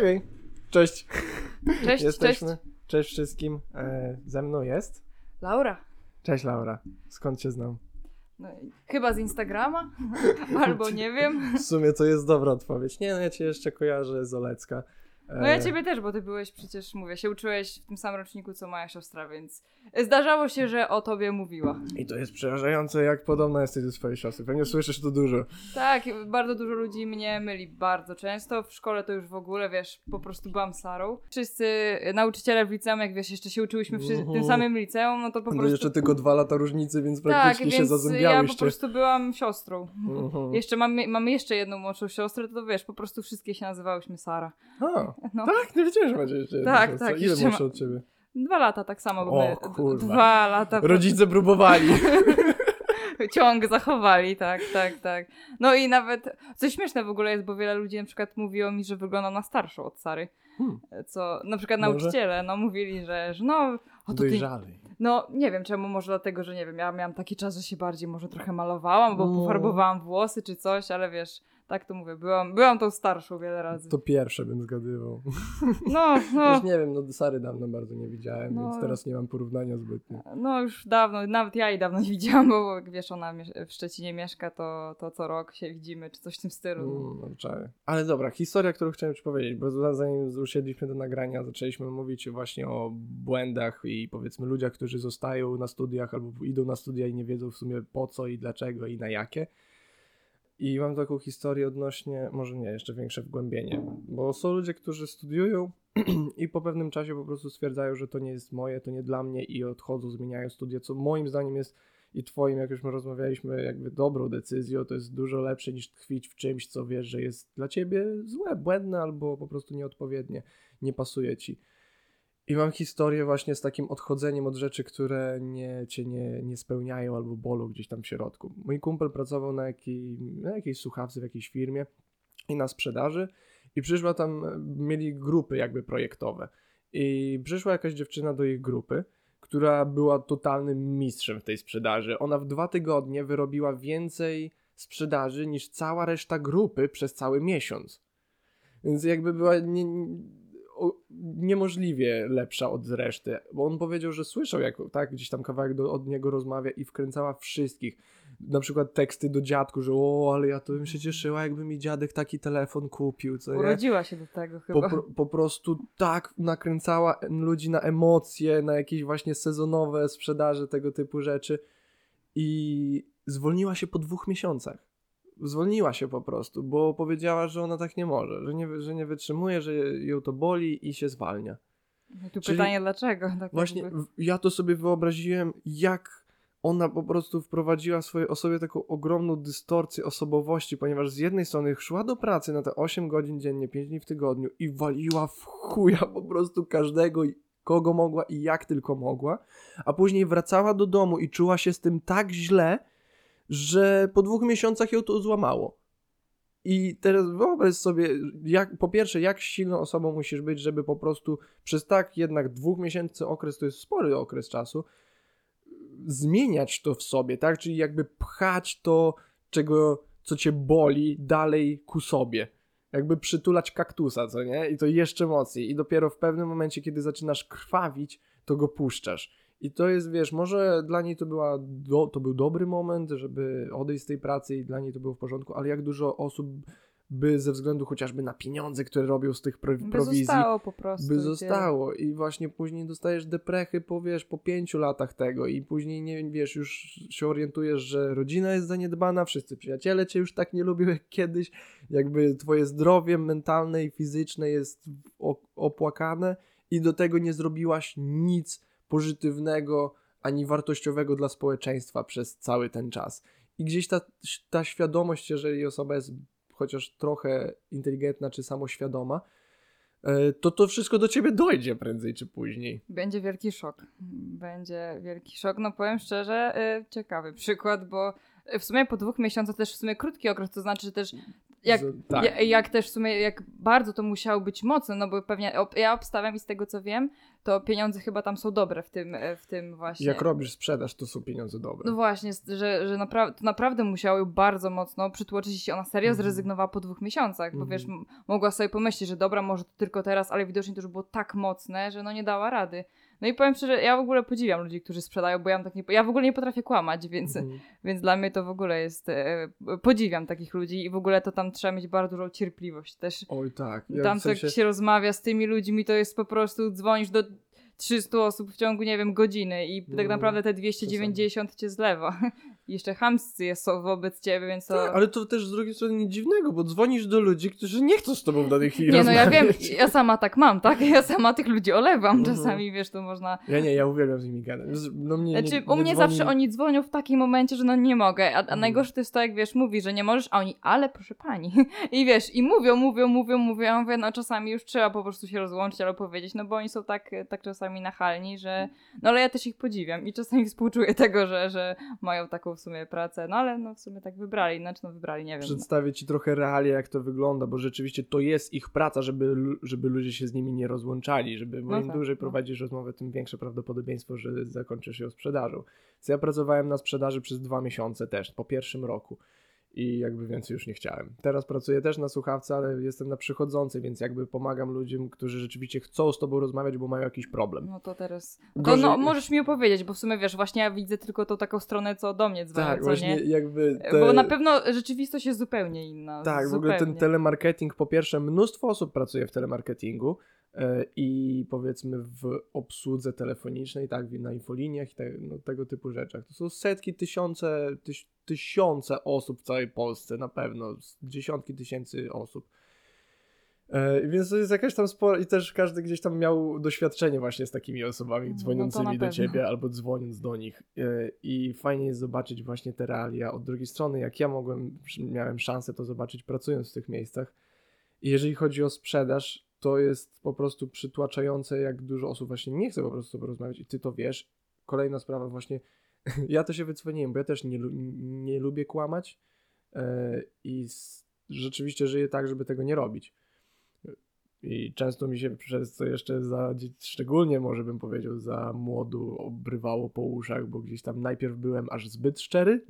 Okej, cześć. Cześć, Jesteśmy. cześć. Cześć wszystkim. E, ze mną jest. Laura. Cześć Laura. Skąd cię znam? No, chyba z Instagrama, albo nie wiem. W sumie to jest dobra odpowiedź. Nie, no ja cię jeszcze kojarzę z Olecka. E, No ja ciebie też, bo ty byłeś przecież, mówię, się uczyłeś w tym samym roczniku co moja siostra, więc zdarzało się, że o tobie mówiła. I to jest przerażające, jak podobna jesteś do swojej siostry. Pewnie słyszysz to dużo. Tak, bardzo dużo ludzi mnie myli bardzo często. W szkole to już w ogóle, wiesz, po prostu byłam Sarą. Wszyscy nauczyciele w liceum, jak wiesz, jeszcze się uczyłyśmy w Mhm. tym samym liceum, no to po No prostu... jeszcze tylko dwa lata różnicy, więc tak, praktycznie się więc ja po zazębiałyście. prostu byłam siostrą. Mhm. Jeszcze mamy, mamy jeszcze jedną młodszą siostrę, to wiesz, po prostu wszystkie się nazywałyśmy Sara. A, No. tak? Nie wiedziałem, że macie jeszcze Tak, siostrę. tak, Ile jeszcze młodsze ma- od ciebie? Dwa lata tak samo, O, kurwa. dwa lata Rodzice próbowali. ciąg zachowali, tak, tak, tak. No i nawet, coś śmieszne w ogóle jest, bo wiele ludzi na przykład mówiło mi, że wyglądam na starszą od Sary. Hmm. Co, na przykład Może? nauczyciele, no mówili, że, że no, ty, Dojrzali. no nie wiem czemu, może dlatego, że nie wiem, ja miałam taki czas, że się bardziej może trochę malowałam, bo No. pofarbowałam włosy czy coś, ale wiesz, tak to mówię, byłam, byłam tą starszą wiele razy. To pierwsze bym zgadywał. No, no, Już nie wiem, no Sary dawno bardzo nie widziałem, No. więc teraz nie mam porównania zbytnio. no już dawno, nawet ja jej dawno nie widziałam, bo jak wiesz, ona w Szczecinie mieszka, to, to co rok się widzimy, czy coś w tym stylu. Mm, no. Ale dobra, historia, którą chciałem ci powiedzieć, bo za- zanim usiedliśmy do nagrania, zaczęliśmy mówić właśnie o błędach i powiedzmy ludziach, którzy zostają na studiach albo idą na studia i nie wiedzą w sumie po co i dlaczego i na jakie. I mam taką historię odnośnie, może nie, jeszcze większe wgłębienie, bo są ludzie, którzy studiują i po pewnym czasie po prostu stwierdzają, że to nie jest moje, to nie dla mnie i odchodzą, zmieniają studia, co moim zdaniem jest i twoim, jak już my rozmawialiśmy, jakby dobrą decyzją, to jest dużo lepsze niż tkwić w czymś, co wiesz, że jest dla ciebie złe, błędne albo po prostu nieodpowiednie, nie pasuje ci. I mam historię właśnie z takim odchodzeniem od rzeczy, które nie, cię nie, nie spełniają albo bolą gdzieś tam w środku. Mój kumpel pracował na, jakiej, na jakiejś słuchawce w jakiejś firmie i na sprzedaży i przyszła tam, mieli grupy jakby projektowe i przyszła jakaś dziewczyna do ich grupy, która była totalnym mistrzem w tej sprzedaży. Ona w dwa tygodnie wyrobiła więcej sprzedaży niż cała reszta grupy przez cały miesiąc. Więc jakby była nie, o, niemożliwie lepsza od reszty. Bo on powiedział, że słyszał, jak tak, gdzieś tam kawałek do, od niego rozmawia i wkręcała wszystkich. Na przykład teksty do dziadku, że o, ale ja to bym się cieszyła, jakby mi dziadek taki telefon kupił, co nie? Urodziła się do tego po, chyba. pro- po prostu tak nakręcała ludzi na emocje, na jakieś właśnie sezonowe sprzedaże, tego typu rzeczy. I zwolniła się po dwóch miesiącach. Zwolniła się po prostu, bo powiedziała, że ona tak nie może, że nie, że nie wytrzymuje, że ją to boli i się zwalnia. No tu czyli- pytanie dlaczego? Tak Właśnie jakby. ja to sobie wyobraziłem, jak ona po prostu wprowadziła w swojej osobie taką ogromną dystorcję osobowości, ponieważ z jednej strony szła do pracy na te 8 godzin dziennie, 5 dni w tygodniu i waliła w chuja po prostu każdego, kogo mogła i jak tylko mogła, a później wracała do domu i czuła się z tym tak źle, że po dwóch miesiącach ją to złamało. I teraz wyobraź sobie, jak, po pierwsze, jak silną osobą musisz być, żeby po prostu przez tak jednak dwóch miesięcy okres, to jest spory okres czasu, zmieniać to w sobie, tak? Czyli jakby pchać to, czego, co cię boli, dalej ku sobie. Jakby przytulać kaktusa, co nie? I to jeszcze mocniej. I dopiero w pewnym momencie, kiedy zaczynasz krwawić, to go puszczasz. I to jest, wiesz, może dla niej to, była do, to był dobry moment, żeby odejść z tej pracy i dla niej to było w porządku, ale jak dużo osób by ze względu chociażby na pieniądze, które robią z tych pro, By prowizji, zostało po prostu. by zostało i właśnie później dostajesz deprechy po, wiesz, po pięciu latach tego i później, nie wiesz, już się orientujesz, że rodzina jest zaniedbana, wszyscy przyjaciele cię już tak nie lubią jak kiedyś, jakby twoje zdrowie mentalne i fizyczne jest opłakane i do tego nie zrobiłaś nic pozytywnego ani wartościowego dla społeczeństwa przez cały ten czas. I gdzieś ta, ta świadomość, jeżeli osoba jest chociaż trochę inteligentna czy samoświadoma, e, to to wszystko do ciebie dojdzie prędzej czy później. Będzie wielki szok. Będzie wielki szok. No powiem szczerze, y, ciekawy przykład, bo w sumie po dwóch miesiącach też w sumie krótki okres, to znaczy, że też jak, Z- tak. ja, jak też w sumie, jak bardzo to musiało być mocne, no bo pewnie ja obstawiam i z tego co wiem, to pieniądze chyba tam są dobre w tym, e, w tym właśnie. Jak robisz sprzedaż, to są pieniądze dobre. No właśnie, że, że napra- to naprawdę musiało ją bardzo mocno przytłoczyć i ona serio Mhm. zrezygnowała po dwóch miesiącach, bo Mhm. wiesz, mogła sobie pomyśleć, że dobra, może to tylko teraz, ale widocznie to już było tak mocne, że no nie dała rady. No i powiem szczerze, ja w ogóle podziwiam ludzi, którzy sprzedają, bo ja, tak nie, ja w ogóle nie potrafię kłamać, więc, Mhm. więc dla mnie to w ogóle jest, e, podziwiam takich ludzi i w ogóle to tam trzeba mieć bardzo dużą cierpliwość też. Oj tak. Ja tam w sensie, jak się rozmawia z tymi ludźmi, to jest po prostu dzwonisz do 300 osób w ciągu, nie wiem, godziny i tak Mm, naprawdę te 290 cię zlewa. Jeszcze chamscy są wobec ciebie, więc to... tak, ale to też z drugiej strony nic dziwnego, bo dzwonisz do ludzi, którzy nie chcą z tobą w danej chwili Nie no, ja wiem, rozmawiać. ja sama tak mam, tak? Ja sama tych ludzi olewam Mhm. czasami, wiesz, to można... Ja nie, ja uwielbiam z nimi gadać. No mnie, nie, Znaczy, nie u mnie dzwoni- zawsze oni dzwonią w takim momencie, że no nie mogę, a, a Mhm. najgorsze to jest to, jak wiesz, mówi, że nie możesz, a oni, ale proszę pani. I wiesz, i mówią, mówią, mówią, mówią, ja mówię, no czasami już trzeba po prostu się rozłączyć albo powiedzieć, no bo oni są tak, tak czasami nachalni, że, no ale ja też ich podziwiam i czasami współczuję tego, że, że mają taką w sumie pracę, no ale no w sumie tak wybrali, znaczy no wybrali, nie wiem. No. Przedstawię ci trochę realia, jak to wygląda, bo rzeczywiście to jest ich praca, żeby, żeby ludzie się z nimi nie rozłączali, żeby No im tak, dłużej no. prowadzisz rozmowę, tym większe prawdopodobieństwo, że zakończysz ją sprzedażą. Więc ja pracowałem na sprzedaży przez dwa miesiące też, po pierwszym roku. I jakby więcej już nie chciałem. Teraz pracuję też na słuchawce, ale jestem na przychodzącej, więc jakby pomagam ludziom, którzy rzeczywiście chcą z tobą rozmawiać, bo mają jakiś problem. No to teraz. To Gorzej- no, możesz mi opowiedzieć, bo w sumie wiesz, właśnie ja widzę tylko tą taką stronę, co do mnie dzwonią, tak, co właśnie nie. jakby. Te... Bo na pewno rzeczywistość jest zupełnie inna. Tak, w zupełnie. ogóle ten telemarketing, po pierwsze, mnóstwo osób pracuje w telemarketingu i powiedzmy w obsłudze telefonicznej, tak, na infoliniach i te, no, tego typu rzeczach. To są setki, tysiące, tyś, tysiące osób w całej Polsce, na pewno, dziesiątki tysięcy osób. E, więc to jest jakaś tam spora i też każdy gdzieś tam miał doświadczenie właśnie z takimi osobami No dzwoniącymi na do pewno. ciebie albo dzwoniąc do nich E, i fajnie jest zobaczyć właśnie te realia od drugiej strony, jak ja mogłem, miałem szansę to zobaczyć pracując w tych miejscach. I jeżeli chodzi o sprzedaż, to jest po prostu przytłaczające, jak dużo osób właśnie nie chce po prostu z tobą rozmawiać i ty to wiesz. Kolejna sprawa właśnie, ja to się wydzwoniłem, bo ja też nie, nie lubię kłamać e, i s- rzeczywiście żyję tak, żeby tego nie robić. I często mi się przez to jeszcze za, szczególnie może bym powiedział, za młodu obrywało po uszach, bo gdzieś tam najpierw byłem aż zbyt szczery,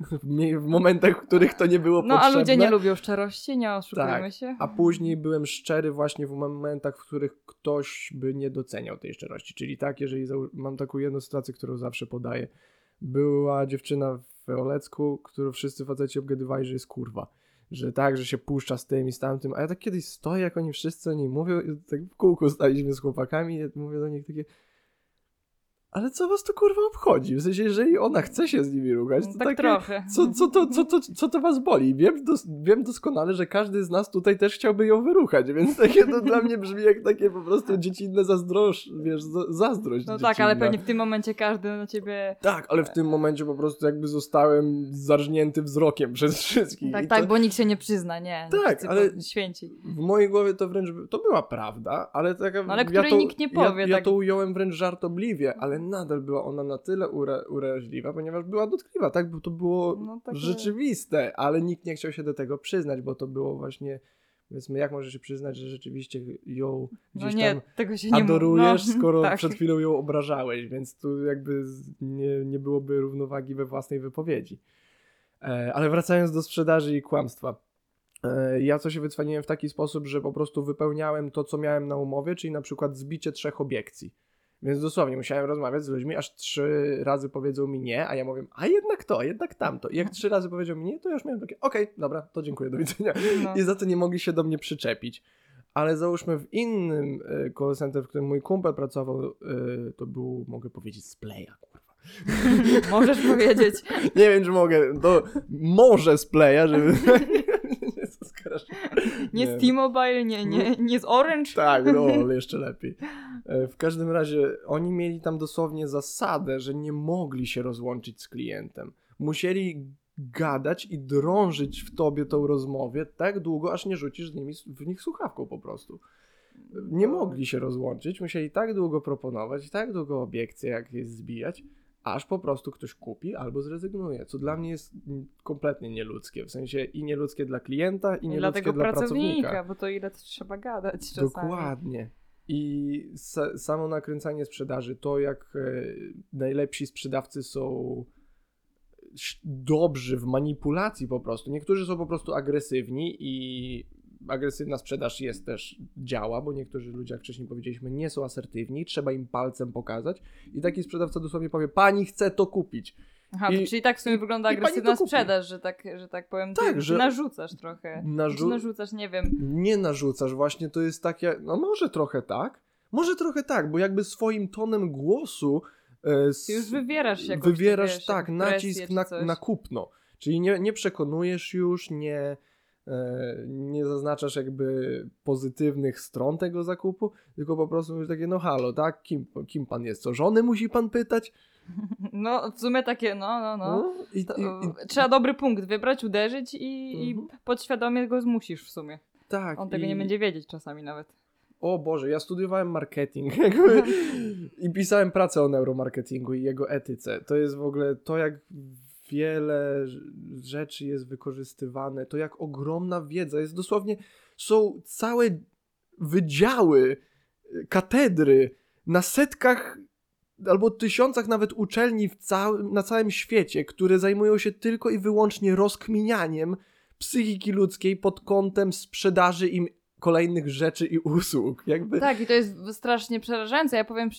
w momentach, w których to nie było No a potrzebne. ludzie nie lubią szczerości, nie oszukujmy Tak, się. A później byłem szczery właśnie w momentach, w których ktoś by nie doceniał tej szczerości. Czyli tak, jeżeli mam taką jedną sytuację, którą zawsze podaję. Była dziewczyna w Olecku, którą wszyscy faceci obgadywali, że jest kurwa. Że tak, że się puszcza z tym i z tamtym. A ja tak kiedyś stoję, jak oni wszyscy o niej mówią, i tak w kółku staliśmy z chłopakami i mówię do nich takie ale co was to kurwa obchodzi? W sensie, jeżeli ona chce się z nimi rugać, to tak takie, trochę. co, co, to, co, to, co to was boli? Wiem, dos, wiem doskonale, że każdy z nas tutaj też chciałby ją wyruchać, więc takie to dla mnie brzmi jak takie po prostu dziecinne zazdrość, wiesz, za- zazdrość No dziecinna. tak, ale pewnie w tym momencie każdy na ciebie... Tak, ale w tym momencie po prostu jakby zostałem zarżnięty wzrokiem przez wszystkich. Tak, tak, bo nikt się nie przyzna, nie. Tak, Wszyscy ale- Święci. W mojej głowie to wręcz, to była prawda, ale taka... No ale ja której to, nikt nie powie, Ja, ja tak. to ująłem wręcz żartobliwie, ale nadal była ona na tyle ura, uraźliwa, ponieważ była dotkliwa, tak? Bo to było No, rzeczywiste, ale nikt nie chciał się do tego przyznać, bo to było właśnie... Powiedzmy, jak możesz się przyznać, że rzeczywiście ją No gdzieś nie, tam adorujesz, no, skoro tak. przed chwilą ją obrażałeś, więc tu jakby nie, nie byłoby równowagi we własnej wypowiedzi. E, ale wracając do sprzedaży i kłamstwa. E, ja to się wycwaniłem w taki sposób, że po prostu wypełniałem to, co miałem na umowie, czyli na przykład zbicie trzech obiekcji. Więc dosłownie musiałem rozmawiać z ludźmi, aż trzy razy powiedzą mi nie, a ja mówię, a jednak to, a jednak tamto. I jak trzy razy powiedział mi nie, to ja już miałem takie, okej, dobra, to dziękuję, do widzenia. No. I za to nie mogli się do mnie przyczepić. Ale załóżmy w innym y, call center, w którym mój kumpel pracował, y, to był, mogę powiedzieć, z Playa, kurwa. Możesz powiedzieć. Nie wiem, czy mogę, to może z Playa, żeby... nie z T-Mobile, nie, nie, nie z Orange. Tak, no, ale jeszcze lepiej. E, W każdym razie oni mieli tam dosłownie zasadę, że nie mogli się rozłączyć z klientem. Musieli gadać i drążyć w tobie tą rozmowę tak długo, aż nie rzucisz nimi, w nich słuchawką po prostu. Nie mogli się rozłączyć, musieli tak długo proponować, tak długo obiekcje, jak jest zbijać, aż po prostu ktoś kupi albo zrezygnuje, co dla mnie jest kompletnie nieludzkie, w sensie i nieludzkie dla klienta, i I nieludzkie dla tego dla pracownika, pracownika. bo to ile trzeba gadać czasami. Dokładnie. I sa, samo nakręcanie sprzedaży, to jak e, najlepsi sprzedawcy są dobrzy w manipulacji po prostu. Niektórzy są po prostu agresywni i agresywna sprzedaż jest też działa, bo niektórzy ludzie, jak wcześniej powiedzieliśmy, nie są asertywni, trzeba im palcem pokazać i taki sprzedawca dosłownie powie, pani chce to kupić. Aha, I- czyli tak w sumie wygląda agresywna sprzedaż, że tak, że tak powiem, Tak, ty że- narzucasz trochę. Narzu- Znaczy narzucasz, nie wiem. nie narzucasz, właśnie to jest takie, no może trochę tak, może trochę tak, bo jakby swoim tonem głosu e, Ty już wywierasz jakąś, wywierasz wiesz, tak, nacisk na, na kupno, czyli nie, nie przekonujesz już, nie, nie zaznaczasz jakby pozytywnych stron tego zakupu, tylko po prostu mówisz takie, no halo, tak, kim, kim pan jest, co, żony musi pan pytać? No, w sumie takie, no, no, no. i, To, i, i, Trzeba dobry punkt wybrać, uderzyć i, Mhm. i podświadomie go zmusisz w sumie. tak. On tego nie będzie wiedzieć czasami nawet. O Boże, ja studiowałem marketing i pisałem pracę o neuromarketingu i jego etyce. To jest w ogóle to, jak wiele rz- rzeczy jest wykorzystywane, to jak ogromna wiedza. Jest dosłownie, są całe wydziały, y, katedry na setkach albo tysiącach nawet uczelni całym, na całym świecie, które zajmują się tylko i wyłącznie rozkminianiem psychiki ludzkiej pod kątem sprzedaży im kolejnych rzeczy i usług. Jakby Tak, i to jest strasznie przerażające. Ja powiem,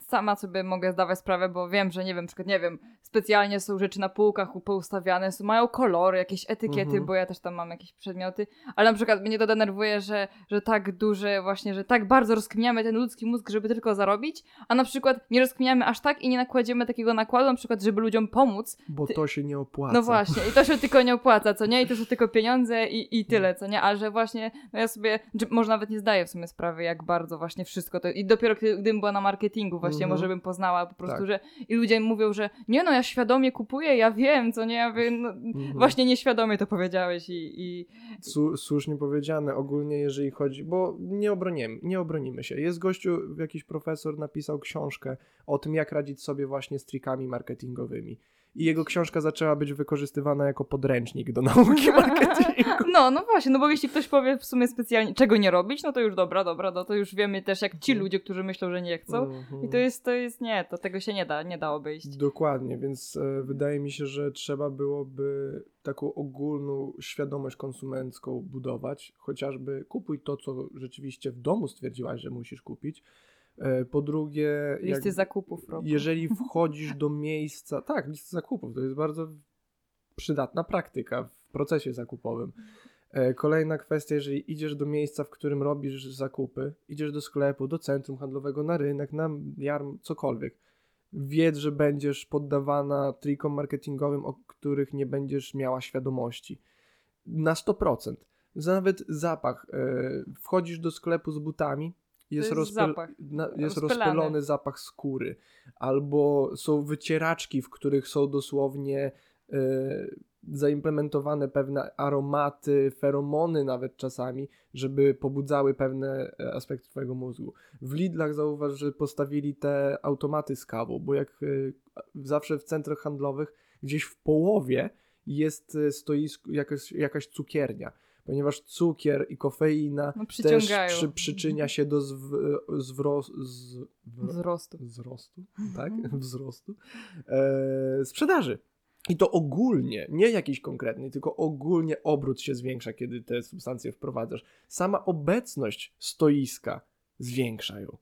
sama sobie mogę zdawać sprawę, bo wiem, że nie wiem, przykład, nie wiem, specjalnie są rzeczy na półkach poustawiane, są, mają kolory, jakieś etykiety, Mhm. bo ja też tam mam jakieś przedmioty, ale na przykład mnie to denerwuje, że, że tak duże właśnie, że tak bardzo rozkminiamy ten ludzki mózg, żeby tylko zarobić, a na przykład nie rozkminiamy aż tak i nie nakładziemy takiego nakładu, na przykład, żeby ludziom pomóc. Bo to się nie opłaca. No właśnie, i to się tylko nie opłaca, co nie? I to są tylko pieniądze i, i tyle, co nie? A że właśnie, no ja sobie, może nawet nie zdaję w sumie sprawy, jak bardzo właśnie wszystko to. I dopiero gdy- gdybym była na marketingu, właśnie Mhm. może bym poznała po prostu, Tak. że i ludzie mówią, że nie no, ja świadomie kupuję, ja wiem, co nie? Ja wiem, no, Mhm. właśnie nieświadomie to powiedziałeś i. i... Su- słusznie powiedziane, ogólnie jeżeli chodzi, bo nie obronimy, nie obronimy się. Jest gościu, jakiś profesor napisał książkę o tym, jak radzić sobie właśnie z trikami marketingowymi. I jego książka zaczęła być wykorzystywana jako podręcznik do nauki marketingu. No, no właśnie, no bo jeśli ktoś powie w sumie specjalnie, czego nie robić, no to już dobra, dobra, no to już wiemy też, jak ci Mhm. ludzie, którzy myślą, że nie chcą. Mhm. I to jest, to jest, nie, to tego się nie da, nie da obejść. Dokładnie, więc e, wydaje mi się, że trzeba byłoby taką ogólną świadomość konsumencką budować, chociażby kupuj to, co rzeczywiście w domu stwierdziłaś, że musisz kupić. E, po drugie, Listy zakupów robią. jeżeli wchodzisz do miejsca, tak, listy zakupów, to jest bardzo przydatna praktyka w procesie zakupowym. E, Kolejna kwestia, jeżeli idziesz do miejsca, w którym robisz zakupy, idziesz do sklepu, do centrum handlowego, na rynek, na jarm, cokolwiek, wiedz, że będziesz poddawana trikom marketingowym, o których nie będziesz miała świadomości. Na 100%. Za Nawet zapach. E, Wchodzisz do sklepu z butami, jest, jest rozpyl- zapach. na, jest rozpylony zapach skóry, albo są wycieraczki, w których są dosłownie e, zaimplementowane pewne aromaty, feromony nawet czasami, żeby pobudzały pewne e, aspekty twojego mózgu. W Lidlach zauważ, że postawili te automaty z kawą, bo jak e, zawsze w centrach handlowych gdzieś w połowie jest stoisko, jakaś, jakaś cukiernia, ponieważ cukier i kofeina No też przy, przyczynia się do zw, zwro, z, w, Wzrostu. wzrostu, tak? Wzrostu e, sprzedaży. I to ogólnie, nie jakiś konkretny, tylko ogólnie obrót się zwiększa, kiedy te substancje wprowadzasz. Sama obecność stoiska zwiększa ją.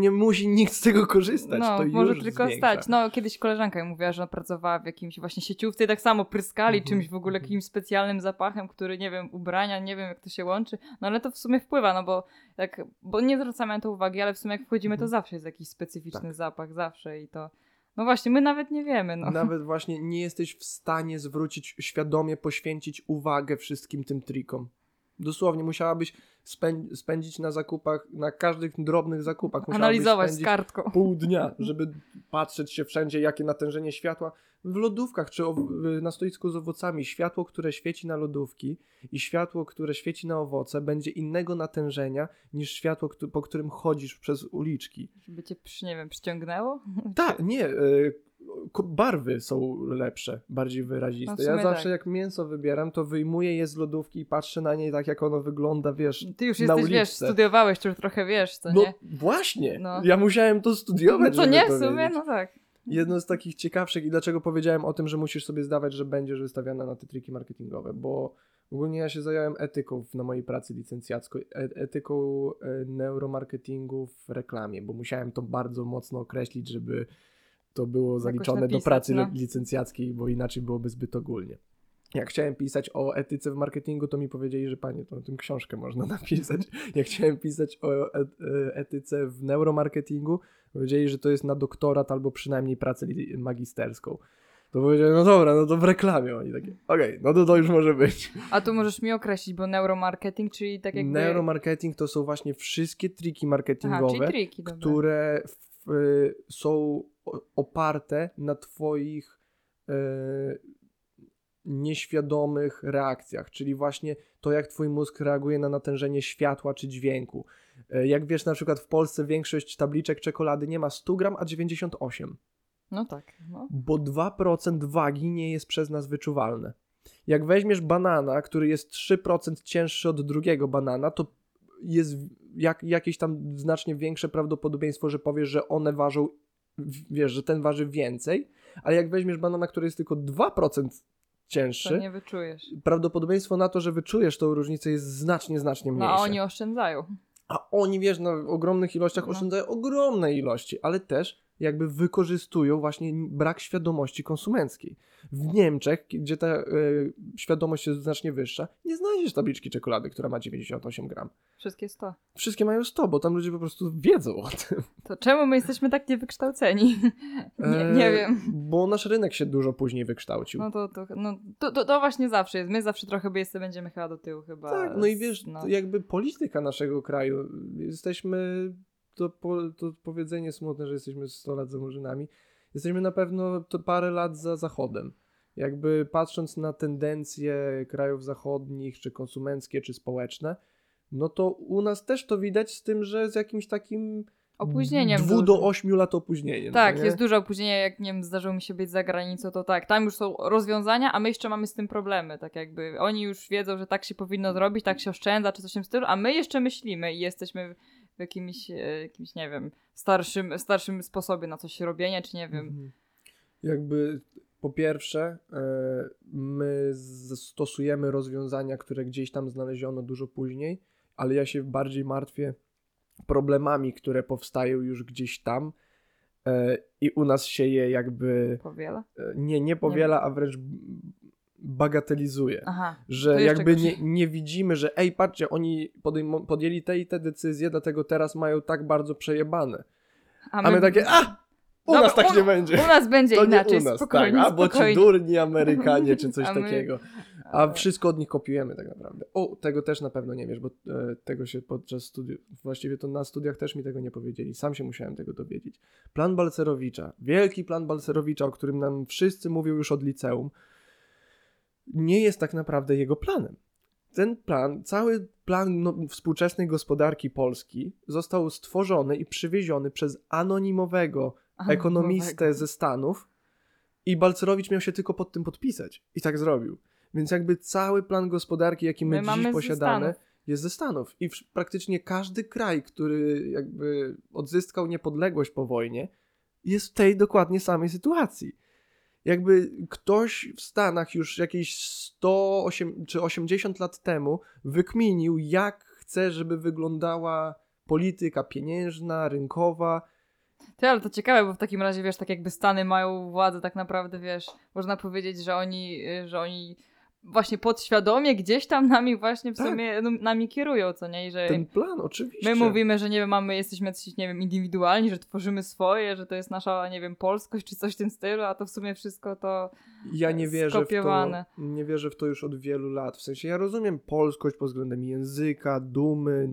Nie musi nikt z tego korzystać. No, to może tylko zwiększa. stać. No, kiedyś koleżanka mi mówiła, że ona pracowała w jakimś właśnie sieciówce i tak samo pryskali Mhm, czymś w ogóle, mhm. jakimś specjalnym zapachem, który, nie wiem, ubrania, nie wiem jak to się łączy, no ale to w sumie wpływa, no bo jak, bo nie zwracamy na to uwagi, ale w sumie jak wchodzimy, to Mhm. zawsze jest jakiś specyficzny Tak. zapach, zawsze i to, no właśnie, my nawet nie wiemy, no. Nawet właśnie nie jesteś w stanie zwrócić, świadomie poświęcić uwagę wszystkim tym trikom. Dosłownie musiałabyś spę- spędzić na zakupach, na każdych drobnych zakupach. Analizować z kartką. pół dnia, żeby patrzeć się wszędzie, jakie natężenie światła. W lodówkach czy na stoisku z owocami światło, które świeci na lodówki i światło, które świeci na owoce będzie innego natężenia niż światło, po którym chodzisz przez uliczki. Żeby cię, nie wiem, przyciągnęło? Tak, nie. ko- barwy są lepsze, bardziej wyraziste. No ja zawsze tak. jak mięso wybieram, to wyjmuję je z lodówki i patrzę na nie tak, jak ono wygląda, wiesz, Ty już jesteś, wiesz, studiowałeś, to już trochę wiesz, co No nie? właśnie, No. ja musiałem to No studiować, to żeby nie, to w sumie, no tak. Jedno z takich ciekawszych i dlaczego powiedziałem o tym, że musisz sobie zdawać, że będziesz wystawiana na te triki marketingowe, bo ogólnie ja się zająłem etyką na mojej pracy licencjackiej, e- etyką e, neuromarketingu w reklamie, bo musiałem to bardzo mocno określić, żeby to było zaliczone do napisać, pracy no. licencjackiej, bo inaczej byłoby zbyt ogólnie. Jak chciałem pisać o etyce w marketingu, to mi powiedzieli, że panie, to o tym książkę można napisać. Jak chciałem pisać o e- e- etyce w neuromarketingu, powiedzieli, że to jest na doktorat albo przynajmniej pracę magisterską. To powiedziałem, no dobra, no to w reklamie oni takie, okej, no to to już może być. A tu możesz mi określić, bo neuromarketing, czyli tak jakby... Neuromarketing to są właśnie wszystkie triki Aha, marketingowe, czyli triki, które w, y, są oparte na twoich y, nieświadomych reakcjach, czyli właśnie to, jak twój mózg reaguje na natężenie światła czy dźwięku. Y, Jak wiesz, na przykład w Polsce większość tabliczek czekolady nie ma 100 gram, a 98, No tak, no. bo 2% wagi nie jest przez nas wyczuwalne. Jak weźmiesz banana, który jest 3% cięższy od drugiego banana, to jest jak, jakieś tam znacznie większe prawdopodobieństwo, że powiesz, że one ważą, wiesz, że ten waży więcej, ale jak weźmiesz banana, który jest tylko 2% To cięższy, nie wyczujesz. prawdopodobieństwo na to, że wyczujesz tą różnicę jest znacznie, znacznie No mniejsze. a oni oszczędzają. A oni, wiesz, na ogromnych ilościach No. oszczędzają ogromne ilości, ale też jakby wykorzystują właśnie brak świadomości konsumenckiej. W Niemczech, gdzie ta e, świadomość jest znacznie wyższa, nie znajdziesz tabliczki czekolady, która ma 98 gram. Wszystkie 100. Wszystkie mają 100, bo tam ludzie po prostu wiedzą o tym. To czemu my jesteśmy tak niewykształceni? nie, nie E, wiem. Bo nasz rynek się dużo później wykształcił. No to, to, no, to, to, to właśnie zawsze jest. My zawsze trochę by jeszcze będziemy chyba do tyłu chyba. Tak, no i wiesz, no. jakby polityka naszego kraju, jesteśmy, to, to powiedzenie smutne, że jesteśmy 100 lat za murzynami, jesteśmy na pewno to parę lat za Zachodem. Jakby patrząc na tendencje krajów zachodnich, czy konsumenckie, czy społeczne, no to u nas też to widać z tym, że z jakimś takim Opóźnieniem. 2 dużym. do 8 lat opóźnieniem. Tak, no jest duże opóźnienie, jak nie wiem, zdarzyło mi się być za granicą, to tak, tam już są rozwiązania, a my jeszcze mamy z tym problemy, tak jakby oni już wiedzą, że tak się powinno zrobić, tak się oszczędza, czy coś w tym stylu, a my jeszcze myślimy i jesteśmy w jakimś, e, jakimś nie wiem, starszym, starszym sposobie na coś robienia, czy nie wiem. Mhm. Jakby po pierwsze, e, my stosujemy rozwiązania, które gdzieś tam znaleziono dużo później, ale ja się bardziej martwię problemami, które powstają już gdzieś tam e, i u nas się je jakby Powiela? nie, nie powiela, a wręcz bagatelizuje. Aha. Że jakby nie, nie widzimy, że ej, patrzcie, oni podjęli te i te decyzje, dlatego teraz mają tak bardzo przejebane. A my takie, a! U Dobra, nas tak u- nie będzie. U nas będzie To inaczej, nie u nas, spokojnie, tak. Albo ci spokojnie. durni Amerykanie, czy coś A my- takiego. A wszystko od nich kopiujemy tak naprawdę. O, tego też na pewno nie wiesz, bo e, tego się podczas studiów, właściwie to na studiach też mi tego nie powiedzieli. Sam się musiałem tego dowiedzieć. Plan Balcerowicza, wielki plan Balcerowicza, o którym nam wszyscy mówią już od liceum, nie jest tak naprawdę jego planem. Ten plan, cały plan no, współczesnej gospodarki Polski został stworzony i przywieziony przez anonimowego ekonomistę ze Stanów i Balcerowicz miał się tylko pod tym podpisać. I tak zrobił. Więc jakby cały plan gospodarki, jaki my, My dziś ze posiadamy, Stanów. jest ze Stanów. I praktycznie każdy kraj, który jakby odzyskał niepodległość po wojnie, jest w tej dokładnie samej sytuacji. Jakby ktoś w Stanach już jakieś 108 czy 80 lat temu wykminił, jak chce, żeby wyglądała polityka pieniężna, rynkowa, Ty, ale to ciekawe, bo w takim razie, wiesz, tak jakby Stany mają władzę tak naprawdę, wiesz, można powiedzieć, że oni, y, że oni właśnie podświadomie gdzieś tam nami właśnie w Tak. sumie no, nami kierują, co nie? I że ten plan oczywiście. my mówimy, że nie wiem, mamy, jesteśmy jacyś, nie wiem, indywidualni, że tworzymy swoje, że to jest nasza, nie wiem, polskość czy coś w tym stylu, a to w sumie wszystko to... Ja nie wierzę w to, skopiowane. nie wierzę w to już od wielu lat. W sensie ja rozumiem polskość pod względem języka, dumy,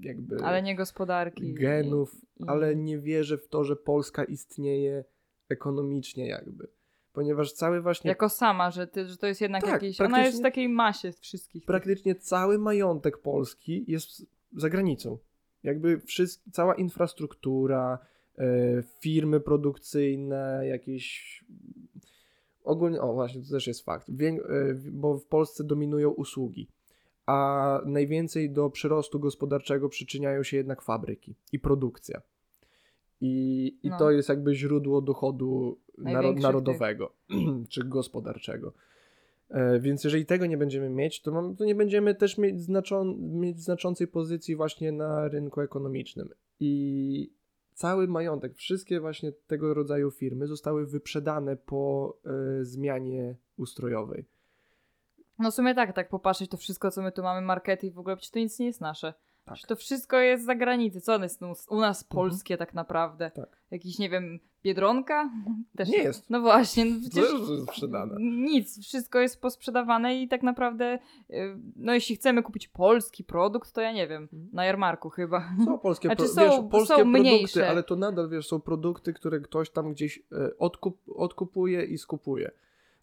jakby Ale nie gospodarki. genów, i- ale nie wierzę w to, że Polska istnieje ekonomicznie jakby. Ponieważ cały właśnie Jako sama, że, ty, że to jest jednak Tak, jakiś... Ona jest w takiej masie wszystkich. praktycznie cały majątek Polski jest za granicą. Jakby wszystko, cała infrastruktura, e, firmy produkcyjne, jakieś ogólnie, o właśnie, to też jest fakt, e, bo w Polsce dominują usługi, a najwięcej do przyrostu gospodarczego przyczyniają się jednak fabryki i produkcja. I, i No. to jest jakby źródło dochodu naro, narodowego czy gospodarczego. E, Więc jeżeli tego nie będziemy mieć, to, mam, to nie będziemy też mieć, znaczą, mieć znaczącej pozycji właśnie na rynku ekonomicznym. I cały majątek, wszystkie właśnie tego rodzaju firmy zostały wyprzedane po e, zmianie ustrojowej. No w sumie tak, tak popatrzeć to wszystko, co my tu mamy, markety i w ogóle, przecież to nic nie jest nasze. Tak. Przecież to wszystko jest za granicy. Co one jest u- nas polskie tak naprawdę? Tak. Jakiś, nie wiem, Biedronka? Też Nie jest. No właśnie, no przecież sprzedane. nic, wszystko jest posprzedawane i tak naprawdę, y, no jeśli chcemy kupić polski produkt, to ja nie wiem, na jarmarku chyba. Są polskie, Znaczy są- wiesz, są polskie produkty, mniejsze. ale to nadal wiesz, są produkty, które ktoś tam gdzieś e, odkup, odkupuje i skupuje.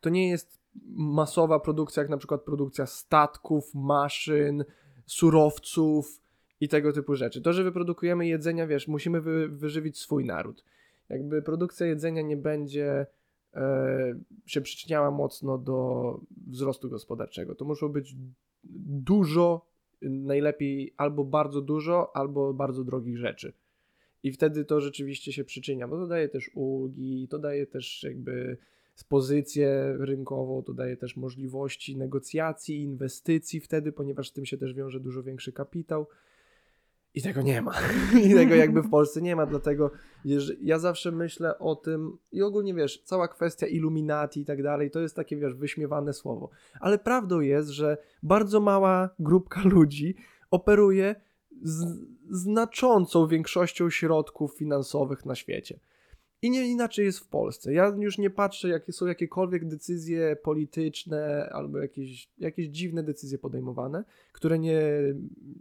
To nie jest masowa produkcja, jak na przykład produkcja statków, maszyn, surowców i tego typu rzeczy. To, że wyprodukujemy jedzenia, wiesz, musimy wy, wyżywić swój naród. Jakby produkcja jedzenia nie będzie e, się przyczyniała mocno do wzrostu gospodarczego. To muszą być dużo, najlepiej albo bardzo dużo, albo bardzo drogich rzeczy. I wtedy to rzeczywiście się przyczynia, bo to daje też ulgi, to daje też jakby pozycję rynkową, to daje też możliwości negocjacji, inwestycji wtedy, ponieważ z tym się też wiąże dużo większy kapitał. I tego nie ma. I tego jakby w Polsce nie ma, dlatego ja zawsze myślę o tym i ogólnie wiesz, cała kwestia Illuminati i tak dalej, to jest takie wiesz, wyśmiewane słowo. Ale prawdą jest, że bardzo mała grupka ludzi operuje z znaczącą większością środków finansowych na świecie. I nie inaczej jest w Polsce. Ja już nie patrzę, jakie są jakiekolwiek decyzje polityczne albo jakieś, jakieś dziwne decyzje podejmowane, które nie,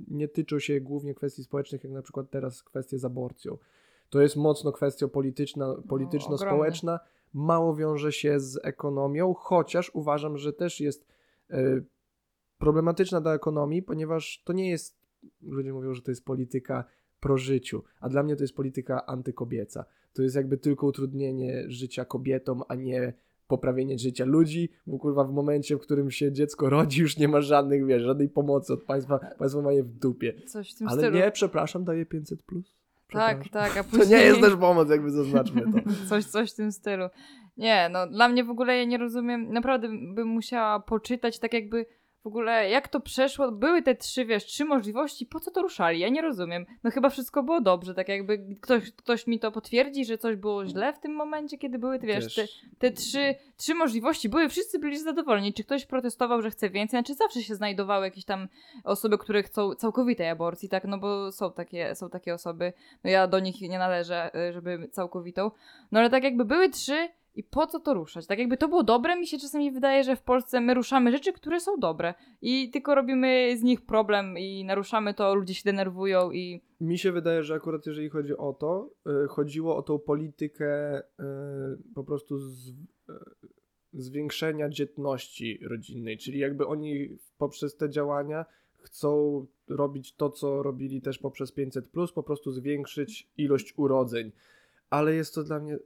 nie tyczą się głównie kwestii społecznych, jak na przykład teraz kwestie z aborcją. To jest mocno kwestia polityczna, polityczno-społeczna, mało wiąże się z ekonomią, chociaż uważam, że też jest e, problematyczna dla ekonomii, ponieważ to nie jest, ludzie mówią, że to jest polityka pro życiu, a dla mnie to jest polityka antykobieca. To jest jakby tylko utrudnienie życia kobietom, a nie poprawienie życia ludzi, bo kurwa w momencie, w którym się dziecko rodzi, już nie ma żadnych, wiesz, żadnej pomocy od państwa, państwo ma je w dupie. Coś w tym Ale stylu. nie, przepraszam, daje 500 plus. tak, tak, a To później... nie jest też pomoc, jakby zaznaczmy to. Coś, coś w tym stylu. Nie, no dla mnie w ogóle ja nie rozumiem, naprawdę bym musiała poczytać tak jakby w ogóle jak to przeszło, były te trzy, wiesz, trzy możliwości, po co to ruszali? Ja nie rozumiem. No chyba wszystko było dobrze, tak jakby ktoś, ktoś mi to potwierdzi, że coś było źle w tym momencie, kiedy były, wiesz, te, te trzy, trzy możliwości były, wszyscy byli zadowoleni. Czy ktoś protestował, że chce więcej? Znaczy zawsze się znajdowały jakieś tam osoby, które chcą całkowitej aborcji, tak? No bo są takie, są takie osoby. No ja do nich nie należę, y, żeby całkowitą. No ale tak jakby były trzy i po co to ruszać? Tak jakby to było dobre, mi się czasami wydaje, że w Polsce my ruszamy rzeczy, które są dobre i tylko robimy z nich problem i naruszamy to, ludzie się denerwują i Mi się wydaje, że akurat jeżeli chodzi o to, y, chodziło o tą politykę y, po prostu z, y, zwiększenia dzietności rodzinnej, czyli jakby oni poprzez te działania chcą robić to, co robili też poprzez 500, po prostu zwiększyć ilość urodzeń. Ale jest to dla mnie.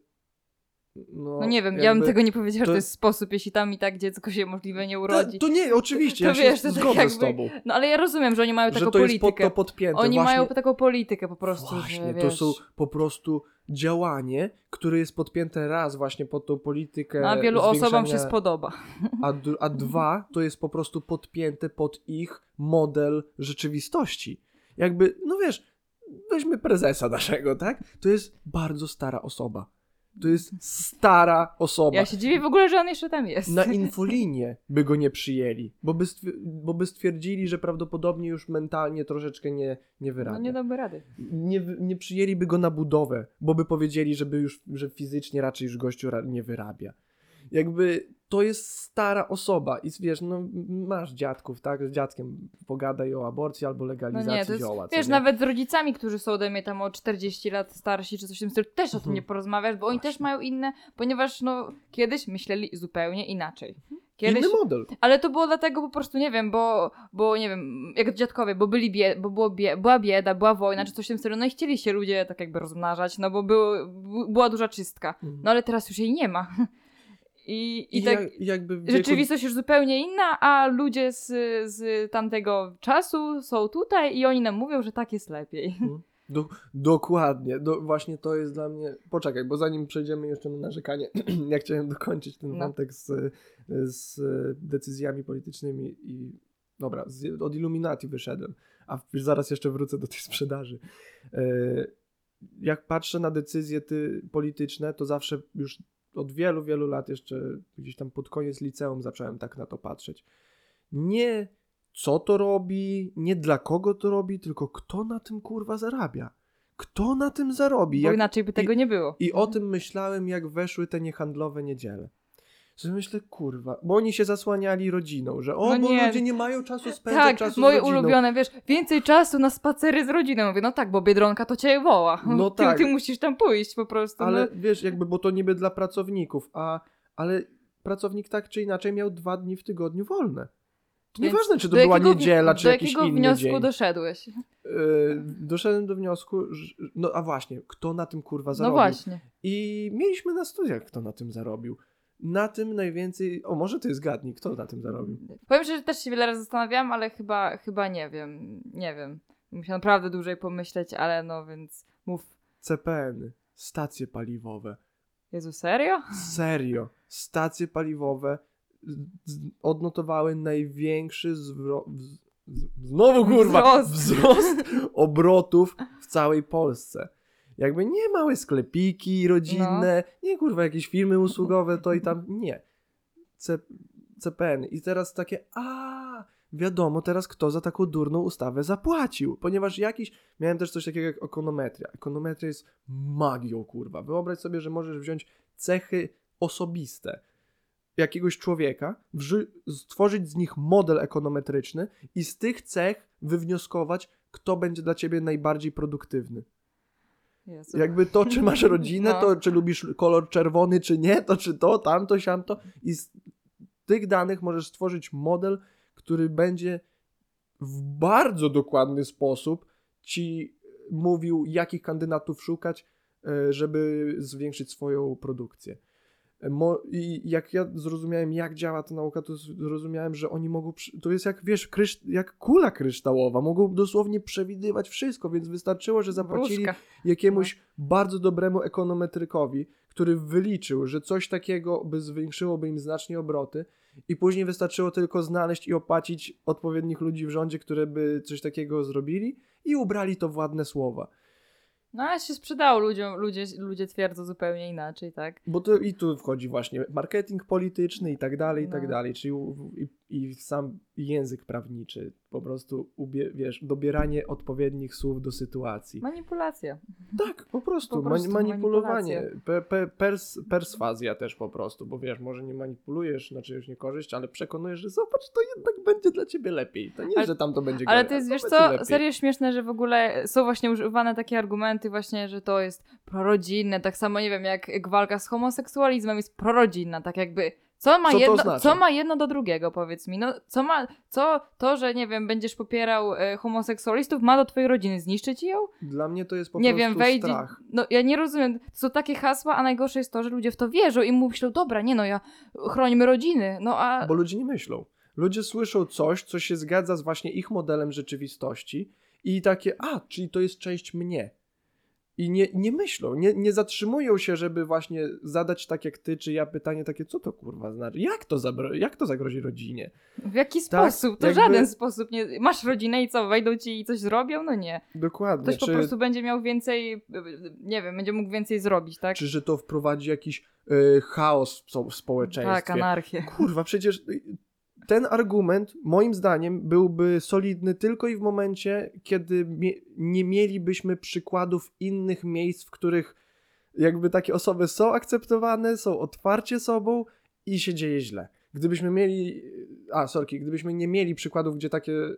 No, no nie wiem, ja jakby- bym tego nie powiedziała, że to- to jest sposób, jeśli tam i tak dziecko się możliwe nie urodzi. To, to nie, oczywiście, To ja się wiesz, to tak zgodzę z jakby- tobą. No ale ja rozumiem, że oni mają Że taką to jest pod politykę. to podpięte. Oni Właśnie, mają taką politykę po prostu, Właśnie, że to wiesz... są po prostu działanie, które jest podpięte raz właśnie pod tą politykę. No, a wielu osobom się spodoba. A, a dwa to jest po prostu podpięte pod ich model rzeczywistości. Jakby, no wiesz, weźmy prezesa naszego, tak? To jest bardzo stara osoba. To jest stara osoba. Ja się dziwię w ogóle, że on jeszcze tam jest. Na infolinię by go nie przyjęli, bo by, bo by stwierdzili, że prawdopodobnie już mentalnie troszeczkę nie, nie wyrabia. No nie dałby rady. nie, nie przyjęliby go na budowę, bo by powiedzieli, żeby już, że fizycznie raczej już gościu nie wyrabia. Jakby to jest stara osoba i wiesz, no masz dziadków, tak? Z dziadkiem pogadaj o aborcji albo No legalizacji nie, to jest, zioła. wiesz, nie? nawet z rodzicami, którzy są ode mnie tam o 40 lat starsi, czy coś w tym stylu, też o tym Mhm. nie porozmawiasz, bo oni Właśnie. też mają inne, ponieważ no kiedyś myśleli zupełnie inaczej. Kiedyś, Inny model. ale to było dlatego po prostu, nie wiem, bo, bo nie wiem, jak dziadkowie, bo byli bie, bo było bie, była bieda, była wojna, czy coś w tym stylu, no i chcieli się ludzie tak jakby rozmnażać, no bo był, bu- była duża czystka. No ale teraz już jej nie ma. I, i, I tak jak, jakby wieku- rzeczywistość już zupełnie inna, a ludzie z, z tamtego czasu są tutaj i oni nam mówią, że tak jest lepiej. Do, dokładnie, do, właśnie to jest dla mnie. Poczekaj, bo zanim przejdziemy jeszcze na narzekanie, ja chciałem dokończyć ten No. wątek z, z decyzjami politycznymi i dobra, z, od Illuminati wyszedłem, a zaraz jeszcze wrócę do tej sprzedaży. E, Jak patrzę na decyzje ty, polityczne, to zawsze już od wielu, wielu lat, jeszcze gdzieś tam pod koniec liceum zacząłem tak na to patrzeć. Nie co to robi, nie dla kogo to robi, tylko kto na tym kurwa zarabia. Kto na tym zarobi? Bo Jak, inaczej by tego nie było. I o tym myślałem, jak weszły te niehandlowe niedziele. Że myślę, kurwa, bo oni się zasłaniali rodziną, że o, No bo nie. ludzie nie mają czasu spędzać Tak, czasu moje z rodziną. ulubione, wiesz, więcej czasu na spacery z rodziną. Mówię, no tak, bo Biedronka to cię woła. No ty, tak. ty musisz tam pójść po prostu. Ale no. wiesz, jakby, bo to niby dla pracowników, a, ale pracownik tak czy inaczej miał dwa dni w tygodniu wolne. To Więc nieważne, czy to do była jakiego- niedziela, czy Do jakiś jakiego inny wniosku dzień. doszedłeś? Yy, doszedłem do wniosku, że, no a właśnie, kto na tym kurwa No zarobił? właśnie. I mieliśmy na studiach, kto na tym zarobił. Na tym najwięcej, o może ty zgadnij, kto na tym zarobił. Powiem szczerze, że też się wiele razy zastanawiałam, ale chyba, chyba nie wiem. Nie wiem. Musiałam naprawdę dłużej pomyśleć, ale no więc mów. CPN, stacje paliwowe. Jezu, serio? Serio, stacje paliwowe odnotowały największy zwro... wz- z- Znowu kurwa! Wzrost. Wzrost obrotów w całej Polsce. Jakby nie małe sklepiki rodzinne, nie kurwa jakieś firmy usługowe, to i tam nie. C... CPN. I teraz takie, a wiadomo teraz kto za taką durną ustawę zapłacił, ponieważ jakiś, miałem też coś takiego jak ekonometria. Ekonometria jest magią, kurwa. Wyobraź sobie, że możesz wziąć cechy osobiste jakiegoś człowieka, stworzyć z nich model ekonometryczny i z tych cech wywnioskować, kto będzie dla ciebie najbardziej produktywny. Jezu. Jakby to, czy masz rodzinę, No. to czy lubisz kolor czerwony, czy nie, to czy to, tamto, siamto. I z tych danych możesz stworzyć model, który będzie w bardzo dokładny sposób ci mówił, jakich kandydatów szukać, e, żeby zwiększyć swoją produkcję. I jak ja zrozumiałem, jak działa ta nauka, to zrozumiałem, że oni mogą. To jest jak wiesz, krysz... jak kula kryształowa. Mogą dosłownie przewidywać wszystko, więc wystarczyło, że zapłacili Wróżka. jakiemuś No. bardzo dobremu ekonometrykowi, który wyliczył, że coś takiego by zwiększyłoby im znacznie obroty i później wystarczyło tylko znaleźć i opłacić odpowiednich ludzi w rządzie, które by coś takiego zrobili i ubrali to w ładne słowa. No ale się sprzedało ludziom, ludzie, ludzie twierdzą zupełnie inaczej, tak? Bo to i tu wchodzi właśnie marketing polityczny i tak dalej, i tak No. dalej, czyli i, sam język prawniczy, po prostu ubie, wiesz, dobieranie odpowiednich słów do sytuacji. Manipulacja. Tak, po prostu, Po prostu mani- manipulowanie, pe, pe, pers, perswazja też po prostu, bo wiesz, może nie manipulujesz na czyjąś niekorzyść, ale przekonujesz, że zobacz, to jednak będzie dla ciebie lepiej. To nie, Ale- że tam to będzie Ale to jest, wiesz co, lepiej. serio śmieszne, że w ogóle są właśnie używane takie argumenty właśnie, że to jest prorodzinne, tak samo nie wiem, jak, jak walka z homoseksualizmem jest prorodzinna, tak jakby co ma, Co jedno, oznacza? co ma jedno do drugiego, powiedz mi, no co ma, co to, że nie wiem, będziesz popierał e, homoseksualistów, ma do twojej rodziny zniszczyć ją? Dla mnie to jest po nie prostu wiem, wejdzie, strach. no ja nie rozumiem, to są takie hasła, a najgorsze jest to, że ludzie w to wierzą i myślą, dobra, nie no, ja chronimy rodziny, no a... Bo ludzie nie myślą. Ludzie słyszą coś, co się zgadza z właśnie ich modelem rzeczywistości i takie, a, czyli to jest część mnie. I nie, nie myślą, nie, nie zatrzymują się, żeby właśnie zadać tak jak ty, czy ja pytanie takie, co to kurwa znaczy? Jak to, zabro- jak to zagrozi rodzinie? W jaki Tak, sposób? To jakby- żaden sposób nie. Masz rodzinę i co, wejdą ci i coś zrobią? No nie. Dokładnie. Ktoś po prostu będzie miał więcej, nie wiem, będzie mógł więcej zrobić, tak? czy że to wprowadzi jakiś y, chaos w, so- w społeczeństwie? tak, anarchię. Kurwa, przecież y, ten argument moim zdaniem byłby solidny tylko i w momencie, kiedy nie mielibyśmy przykładów innych miejsc, w których jakby takie osoby są akceptowane, są otwarcie sobą i się dzieje źle. Gdybyśmy mieli, a sorki, gdybyśmy nie mieli przykładów, gdzie takie y,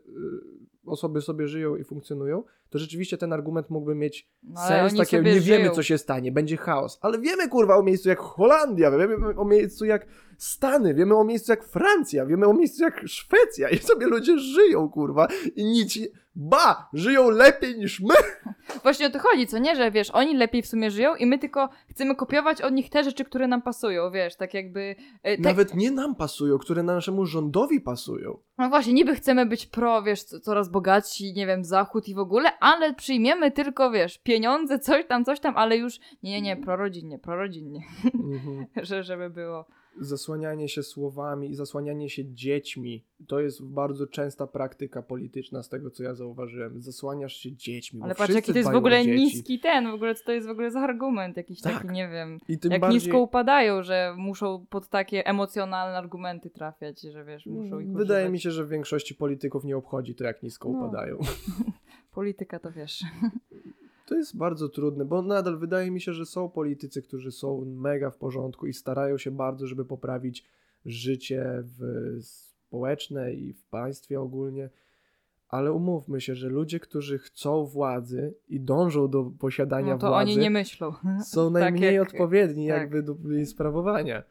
osoby sobie żyją i funkcjonują, to rzeczywiście ten argument mógłby mieć No, sens takiego, sobie nie wiemy żyją. co się stanie, będzie chaos. Ale wiemy kurwa o miejscu jak Holandia, wiemy o miejscu jak Stany, wiemy o miejscu jak Francja, wiemy o miejscu jak Szwecja i sobie ludzie żyją, kurwa, i nic, ba, żyją lepiej niż my. Właśnie o to chodzi, co nie? Że wiesz, oni lepiej w sumie żyją i my tylko chcemy kopiować od nich te rzeczy, które nam pasują, wiesz, tak jakby... e, Tak, Nawet nie nam pasują, które naszemu rządowi pasują. No właśnie, niby chcemy być pro, wiesz, co- coraz bogatsi, nie wiem, zachód i w ogóle, ale przyjmiemy tylko, wiesz, pieniądze, coś tam, coś tam, ale już nie, nie, nie, prorodzinnie, prorodzinnie, Mhm. że, żeby było. Zasłanianie się słowami i zasłanianie się dziećmi to jest bardzo częsta praktyka polityczna, z tego co ja zauważyłem. Zasłaniasz się dziećmi. Ale patrz, jaki to jest w ogóle niski ten, w ogóle co to jest w ogóle za argument jakiś Tak. taki, nie wiem. I tym Jak bardziej... nisko upadają, że muszą pod takie emocjonalne argumenty trafiać, że wiesz, muszą ich Wydaje używać. mi się, że w większości polityków nie obchodzi to, jak nisko No. upadają. Polityka to wiesz. To jest bardzo trudne, bo nadal wydaje mi się, że są politycy, którzy są mega w porządku i starają się bardzo, żeby poprawić życie w społeczne i w państwie ogólnie. Ale umówmy się, że ludzie, którzy chcą władzy i dążą do posiadania No to władzy, oni nie myślą. są tak najmniej jak- odpowiedni tak. jakby do jej sprawowania.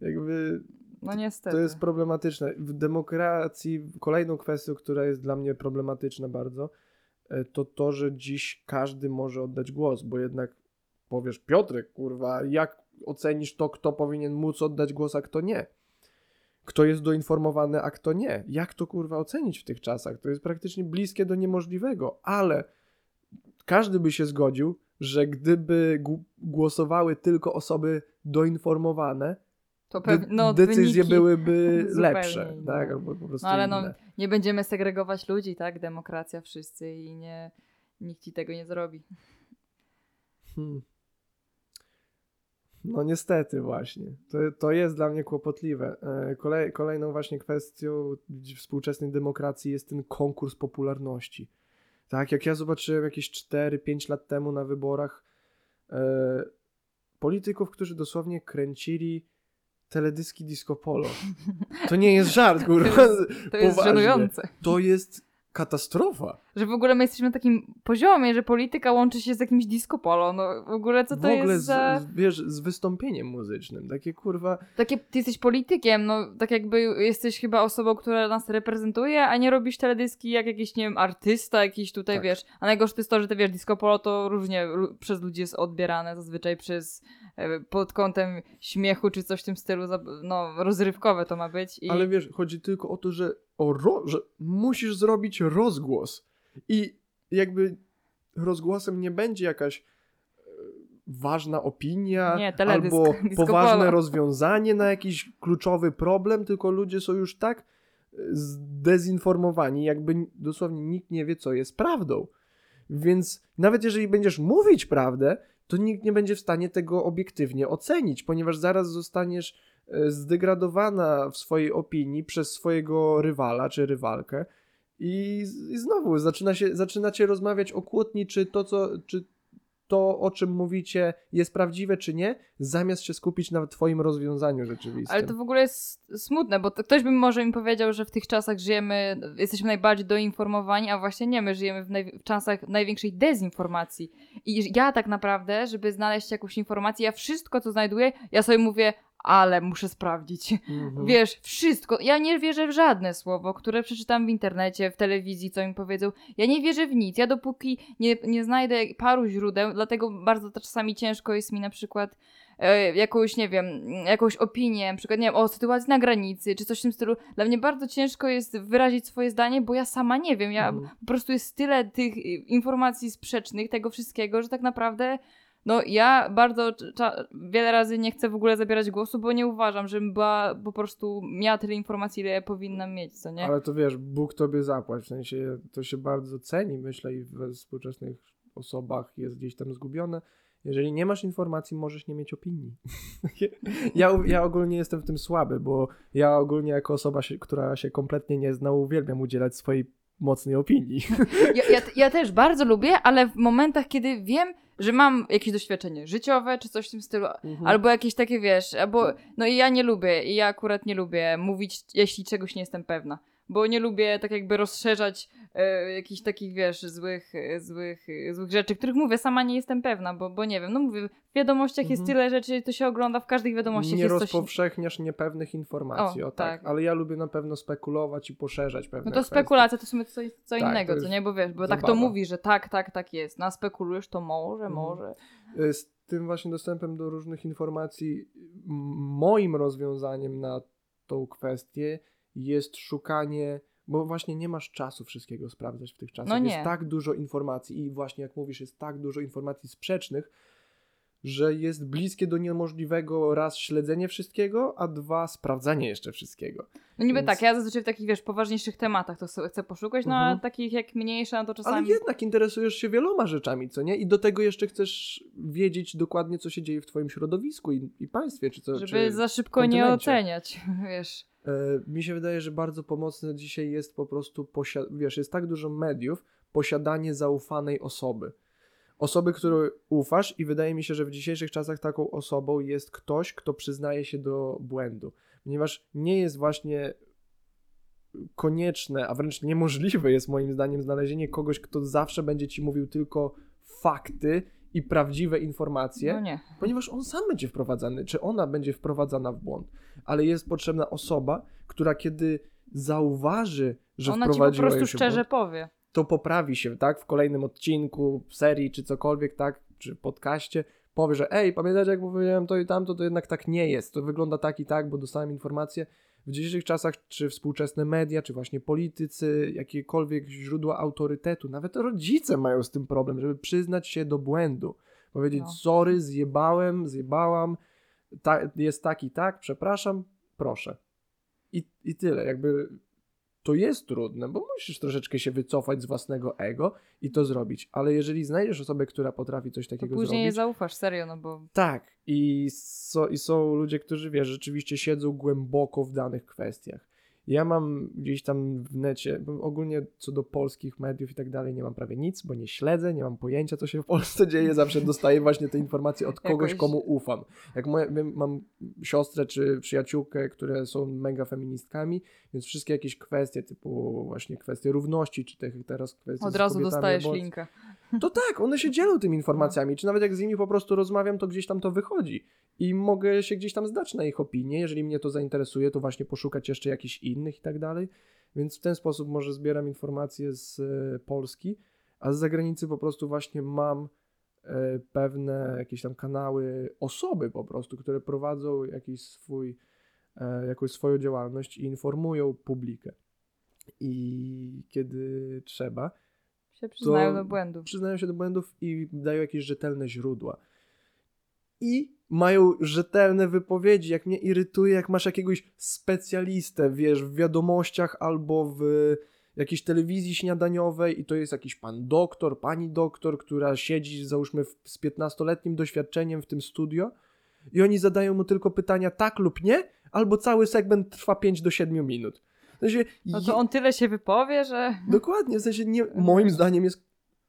Jakby No niestety. to jest problematyczne. W demokracji kolejną kwestią, która jest dla mnie problematyczna bardzo, to to, że dziś każdy może oddać głos, bo jednak powiesz, Piotrek, kurwa, jak ocenisz to, kto powinien móc oddać głos, a kto nie? Kto jest doinformowany, a kto nie? Jak to, kurwa, ocenić w tych czasach? To jest praktycznie bliskie do niemożliwego, ale każdy by się zgodził, że gdyby głosowały tylko osoby doinformowane, to pewnie, no, decyzje byłyby zupełnie lepsze, tak? Albo po prostu No ale no, inne. nie będziemy segregować ludzi, tak? Demokracja wszyscy i nie, nikt ci tego nie zrobi. Hmm. No niestety właśnie. To, to jest dla mnie kłopotliwe. E, Kolej, kolejną właśnie kwestią współczesnej demokracji jest ten konkurs popularności. Tak, jak ja zobaczyłem jakieś 4-5 lat temu na wyborach e, polityków, którzy dosłownie kręcili teledyski disco polo. To nie jest żart, kurwa. To jest Poważnie. żenujące. To jest katastrofa. Że w ogóle my jesteśmy na takim poziomie, że polityka łączy się z jakimś disco polo. No w ogóle co to w ogóle jest za... z, wiesz, z wystąpieniem muzycznym. Takie kurwa. Takie, ty jesteś politykiem, no tak jakby jesteś chyba osobą, która nas reprezentuje, a nie robisz teledyski jak jakiś, nie wiem, artysta, jakiś tutaj, Tak. wiesz. A najgorsze to jest to, że te, wiesz, disco polo to różnie przez ludzi jest odbierane, zazwyczaj przez, e, pod kątem śmiechu czy coś w tym stylu, no rozrywkowe to ma być. I... Ale wiesz, chodzi tylko o to, że, o ro, że musisz zrobić rozgłos. I jakby rozgłosem nie będzie jakaś e, ważna opinia Nie, teledysk, albo poważne rozwiązanie na jakiś kluczowy problem, tylko ludzie są już tak e, zdezinformowani, jakby dosłownie nikt nie wie, co jest prawdą. Więc nawet jeżeli będziesz mówić prawdę, to nikt nie będzie w stanie tego obiektywnie ocenić, ponieważ zaraz zostaniesz zdegradowana w swojej opinii przez swojego rywala czy rywalkę i, i znowu zaczyna się, zaczynacie rozmawiać o kłótni, czy to, co, czy to, o czym mówicie, jest prawdziwe, czy nie, zamiast się skupić na twoim rozwiązaniu rzeczywistym. Ale to w ogóle jest smutne, bo to ktoś by może mi powiedział, że w tych czasach żyjemy, jesteśmy najbardziej doinformowani, a właśnie nie, my żyjemy w, naj, w czasach największej dezinformacji. I ja tak naprawdę, żeby znaleźć jakąś informację, ja wszystko, co znajduję, ja sobie mówię, ale muszę sprawdzić. Mhm. Wiesz, wszystko. Ja nie wierzę w żadne słowo, które przeczytam w internecie, w telewizji, co mi powiedzą. Ja nie wierzę w nic. Ja dopóki nie, nie znajdę paru źródeł, dlatego bardzo czasami ciężko jest mi na przykład e, jakąś, nie wiem, jakąś opinię, na przykład, nie wiem, o sytuacji na granicy, czy coś w tym stylu. Dla mnie bardzo ciężko jest wyrazić swoje zdanie, bo ja sama nie wiem. Ja Mhm. po prostu jest tyle tych y, informacji sprzecznych, tego wszystkiego, że tak naprawdę no ja bardzo wiele razy nie chcę w ogóle zabierać głosu, bo nie uważam, żebym była po prostu miała tyle informacji, ile ja powinnam mieć, co nie? Ale to wiesz, Bóg tobie zapłać, w sensie to się bardzo ceni, myślę, i we współczesnych osobach jest gdzieś tam zgubione. Jeżeli nie masz informacji, możesz nie mieć opinii. ja, ja ogólnie jestem w tym słaby, bo ja ogólnie jako osoba, się, która się kompletnie nie zna, uwielbiam udzielać swojej mocnej opinii. Ja, ja, ja też bardzo lubię, ale w momentach, kiedy wiem, że mam jakieś doświadczenie życiowe, czy coś w tym stylu, albo jakieś takie, wiesz, albo, no i ja nie lubię, i ja akurat nie lubię mówić, jeśli czegoś nie jestem pewna. Bo nie lubię tak jakby rozszerzać e, jakichś takich, wiesz, złych, e, złych, e, złych rzeczy, których mówię, sama nie jestem pewna, bo, bo nie wiem, no mówię, w wiadomościach jest Mhm. tyle rzeczy, to się ogląda, w każdych wiadomościach Nie jest coś... rozpowszechniasz niepewnych informacji, o, O, tak. tak. Ale ja lubię na pewno spekulować i poszerzać pewne No to spekulacja to w sumie co, co Tak, innego, co jest nie? Bo wiesz, bo tak to zabawa. mówi, że tak, tak, tak jest. No a spekulujesz, to może, Mhm. może. Y, Z tym właśnie dostępem do różnych informacji, moim rozwiązaniem na tą kwestię jest szukanie, bo właśnie nie masz czasu wszystkiego sprawdzać w tych czasach. No nie. Jest tak dużo informacji i właśnie jak mówisz, jest tak dużo informacji sprzecznych, że jest bliskie do niemożliwego raz śledzenie wszystkiego, a dwa sprawdzanie jeszcze wszystkiego. No niby Więc- tak, ja zazwyczaj w takich, wiesz, poważniejszych tematach to chcę poszukać, no Mhm. a takich jak mniejsze, no to czasami... Ale jednak interesujesz się wieloma rzeczami, co nie? I do tego jeszcze chcesz wiedzieć dokładnie, co się dzieje w twoim środowisku i, i państwie, czy co. Żeby czy... za szybko nie oceniać, wiesz. E, mi się wydaje, że bardzo pomocne dzisiaj jest po prostu, posia- wiesz, jest tak dużo mediów, posiadanie zaufanej osoby. Osoby, której ufasz i wydaje mi się, że w dzisiejszych czasach taką osobą jest ktoś, kto przyznaje się do błędu. Ponieważ nie jest właśnie konieczne, a wręcz niemożliwe jest moim zdaniem znalezienie kogoś, kto zawsze będzie ci mówił tylko fakty i prawdziwe informacje No nie. ponieważ on sam będzie wprowadzany, czy ona będzie wprowadzana w błąd, ale jest potrzebna osoba, która kiedy zauważy, że Ona ci po wprowadziła prostu w szczerze błąd, powie. to poprawi się, tak, w kolejnym odcinku, serii, czy cokolwiek, tak, czy podcaście, powie, że ej, pamiętacie jak powiedziałem to i tamto, to jednak tak nie jest, to wygląda tak i tak, bo dostałem informację. W dzisiejszych czasach, czy współczesne media, czy właśnie politycy, jakiekolwiek źródła autorytetu, nawet rodzice mają z tym problem, żeby przyznać się do błędu. Powiedzieć, No. sorry, zjebałem, zjebałam, ta, jest tak i tak, przepraszam, proszę. I, I tyle, jakby to jest trudne, bo musisz troszeczkę się wycofać z własnego ego i to zrobić. Ale jeżeli znajdziesz osobę, która potrafi coś To takiego później nie zrobić. zaufasz, serio, no bo... Tak, i, so, i są ludzie, którzy wiesz, rzeczywiście siedzą głęboko w danych kwestiach. Ja mam gdzieś tam w necie, ogólnie co do polskich mediów i tak dalej, nie mam prawie nic, bo nie śledzę, nie mam pojęcia, co się w Polsce dzieje. Zawsze dostaję właśnie te informacje od kogoś, Jakoś- komu ufam. Jak moja, wiem, mam siostrę czy przyjaciółkę, które są mega feministkami, więc wszystkie jakieś kwestie, typu właśnie kwestie równości, czy tych teraz kwestie Od z razu dostajesz linka. To tak, one się dzielą tymi informacjami, czy nawet jak z nimi po prostu rozmawiam, to gdzieś tam to wychodzi. I mogę się gdzieś tam zdać na ich opinię, jeżeli mnie to zainteresuje, to właśnie poszukać jeszcze jakichś innych i tak dalej, więc w ten sposób może zbieram informacje z e, Polski, a z zagranicy po prostu właśnie mam e, pewne jakieś tam kanały, osoby po prostu, które prowadzą jakiś swój, e, jakąś swoją działalność i informują publikę. I kiedy trzeba, Się przyznają do błędu. przyznają się do błędów i dają jakieś rzetelne źródła. I mają rzetelne wypowiedzi. Jak mnie irytuje, jak masz jakiegoś specjalistę, wiesz, w wiadomościach albo w jakiejś telewizji śniadaniowej i to jest jakiś pan doktor, pani doktor, która siedzi, załóżmy, w, z 15-letnim doświadczeniem w tym studio i oni zadają mu tylko pytania tak lub nie, albo cały segment trwa 5 do 7 minut. W sensie, No to on tyle się wypowie, że... Dokładnie, w sensie nie, moim zdaniem jest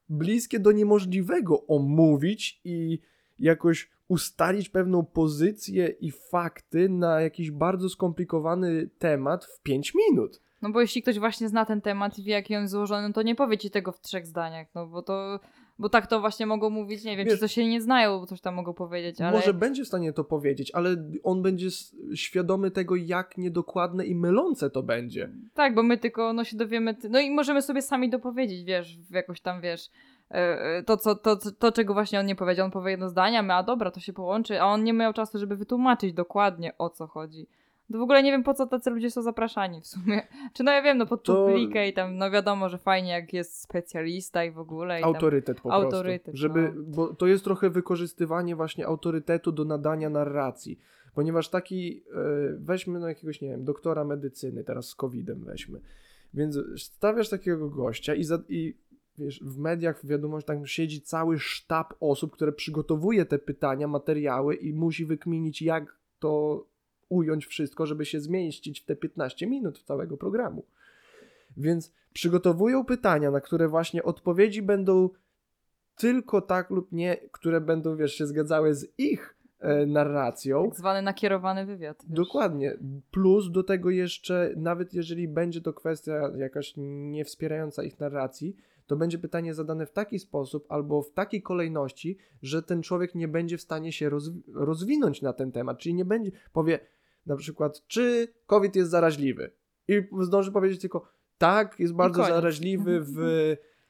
bliskie do niemożliwego omówić i jakoś ustalić pewną pozycję i fakty na jakiś bardzo skomplikowany temat w 5 minut. No bo jeśli ktoś właśnie zna ten temat i wie, jaki on jest złożony, no to nie powie ci tego w trzech zdaniach, no bo to... Bo tak to właśnie mogą mówić, nie wiem, Wiesz- czy to się nie znają, bo coś tam mogą powiedzieć, ale... Może będzie w stanie to powiedzieć, ale on będzie świadomy tego, jak niedokładne i mylące to będzie. Tak, bo my tylko no, się dowiemy, no i możemy sobie sami dopowiedzieć, wiesz, w jakoś tam, wiesz, e, e, to, co, to, to, czego właśnie on nie powiedział, on powie jedno zdanie, a my, a dobra, to się połączy, a on nie miał czasu, żeby wytłumaczyć dokładnie, o co chodzi. To w ogóle nie wiem, po co tacy ludzie są zapraszani w sumie. Czy no ja wiem, no pod To- publikę i tam, no wiadomo, że fajnie, jak jest specjalista i w ogóle. I. Autorytet po Autorytet, prostu. Żeby, no. Bo to jest trochę wykorzystywanie właśnie autorytetu do nadania narracji. Ponieważ taki, e, weźmy no jakiegoś, nie wiem, doktora medycyny, teraz z COVID-em weźmy. Więc stawiasz takiego gościa i, za, i wiesz, w mediach, w wiadomościach tam siedzi cały sztab osób, które przygotowuje te pytania, materiały i musi wykminić, jak to ująć wszystko, żeby się zmieścić w te 15 minut całego programu. Więc przygotowują pytania, na które właśnie odpowiedzi będą tylko tak lub nie, które będą, wiesz, się zgadzały z ich e, narracją. Tak zwany nakierowany wywiad. Wiesz. Dokładnie. Plus do tego jeszcze, nawet jeżeli będzie to kwestia jakaś nie wspierająca ich narracji, to będzie pytanie zadane w taki sposób albo w takiej kolejności, że ten człowiek nie będzie w stanie się rozwi- rozwinąć na ten temat. Czyli nie będzie, powie na przykład, czy COVID jest zaraźliwy? I zdąży powiedzieć tylko, tak, jest bardzo koniec. zaraźliwy w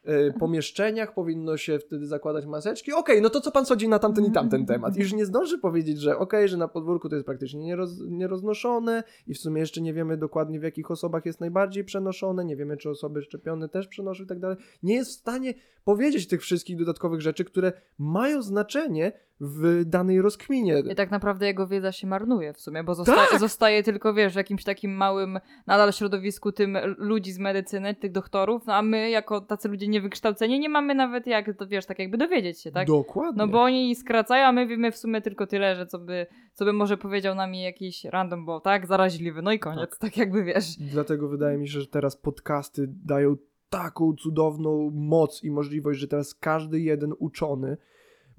e, pomieszczeniach, powinno się wtedy zakładać maseczki. Okej, no to co pan sądzi na tamten i tamten temat? I już nie zdąży powiedzieć, że okej, że na podwórku to jest praktycznie nieroz, nieroznoszone i w sumie jeszcze nie wiemy dokładnie w jakich osobach jest najbardziej przenoszone, nie wiemy czy osoby szczepione też przenoszą i tak dalej. Nie jest w stanie powiedzieć tych wszystkich dodatkowych rzeczy, które mają znaczenie w danej rozkminie. I tak naprawdę jego wiedza się marnuje w sumie, bo zosta- Tak! zostaje tylko, wiesz, w jakimś takim małym nadal środowisku tym ludzi z medycyny, tych doktorów, no a my jako tacy ludzie niewykształceni nie mamy nawet jak, to wiesz, tak jakby dowiedzieć się, tak? Dokładnie. No bo oni skracają, a my wiemy w sumie tylko tyle, że co by, co by może powiedział nam jakiś random, bo tak, zaraźliwy, no i koniec, tak, jakby wiesz. Dlatego wydaje mi się, że teraz podcasty dają taką cudowną moc i możliwość, że teraz każdy jeden uczony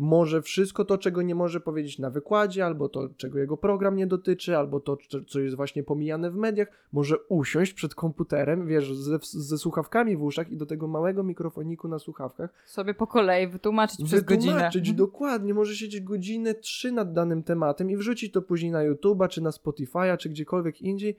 może wszystko to, czego nie może powiedzieć na wykładzie, albo to, czego jego program nie dotyczy, albo to, co- jest właśnie pomijane w mediach, może usiąść przed komputerem, wiesz, ze, ze słuchawkami w uszach i do tego małego mikrofoniku na słuchawkach Sobie po kolei wytłumaczyć przez godzinę. wytłumaczyć dokładnie, może siedzieć godzinę, trzy nad danym tematem i wrzucić to później na YouTube'a, czy na Spotify'a, czy gdziekolwiek indziej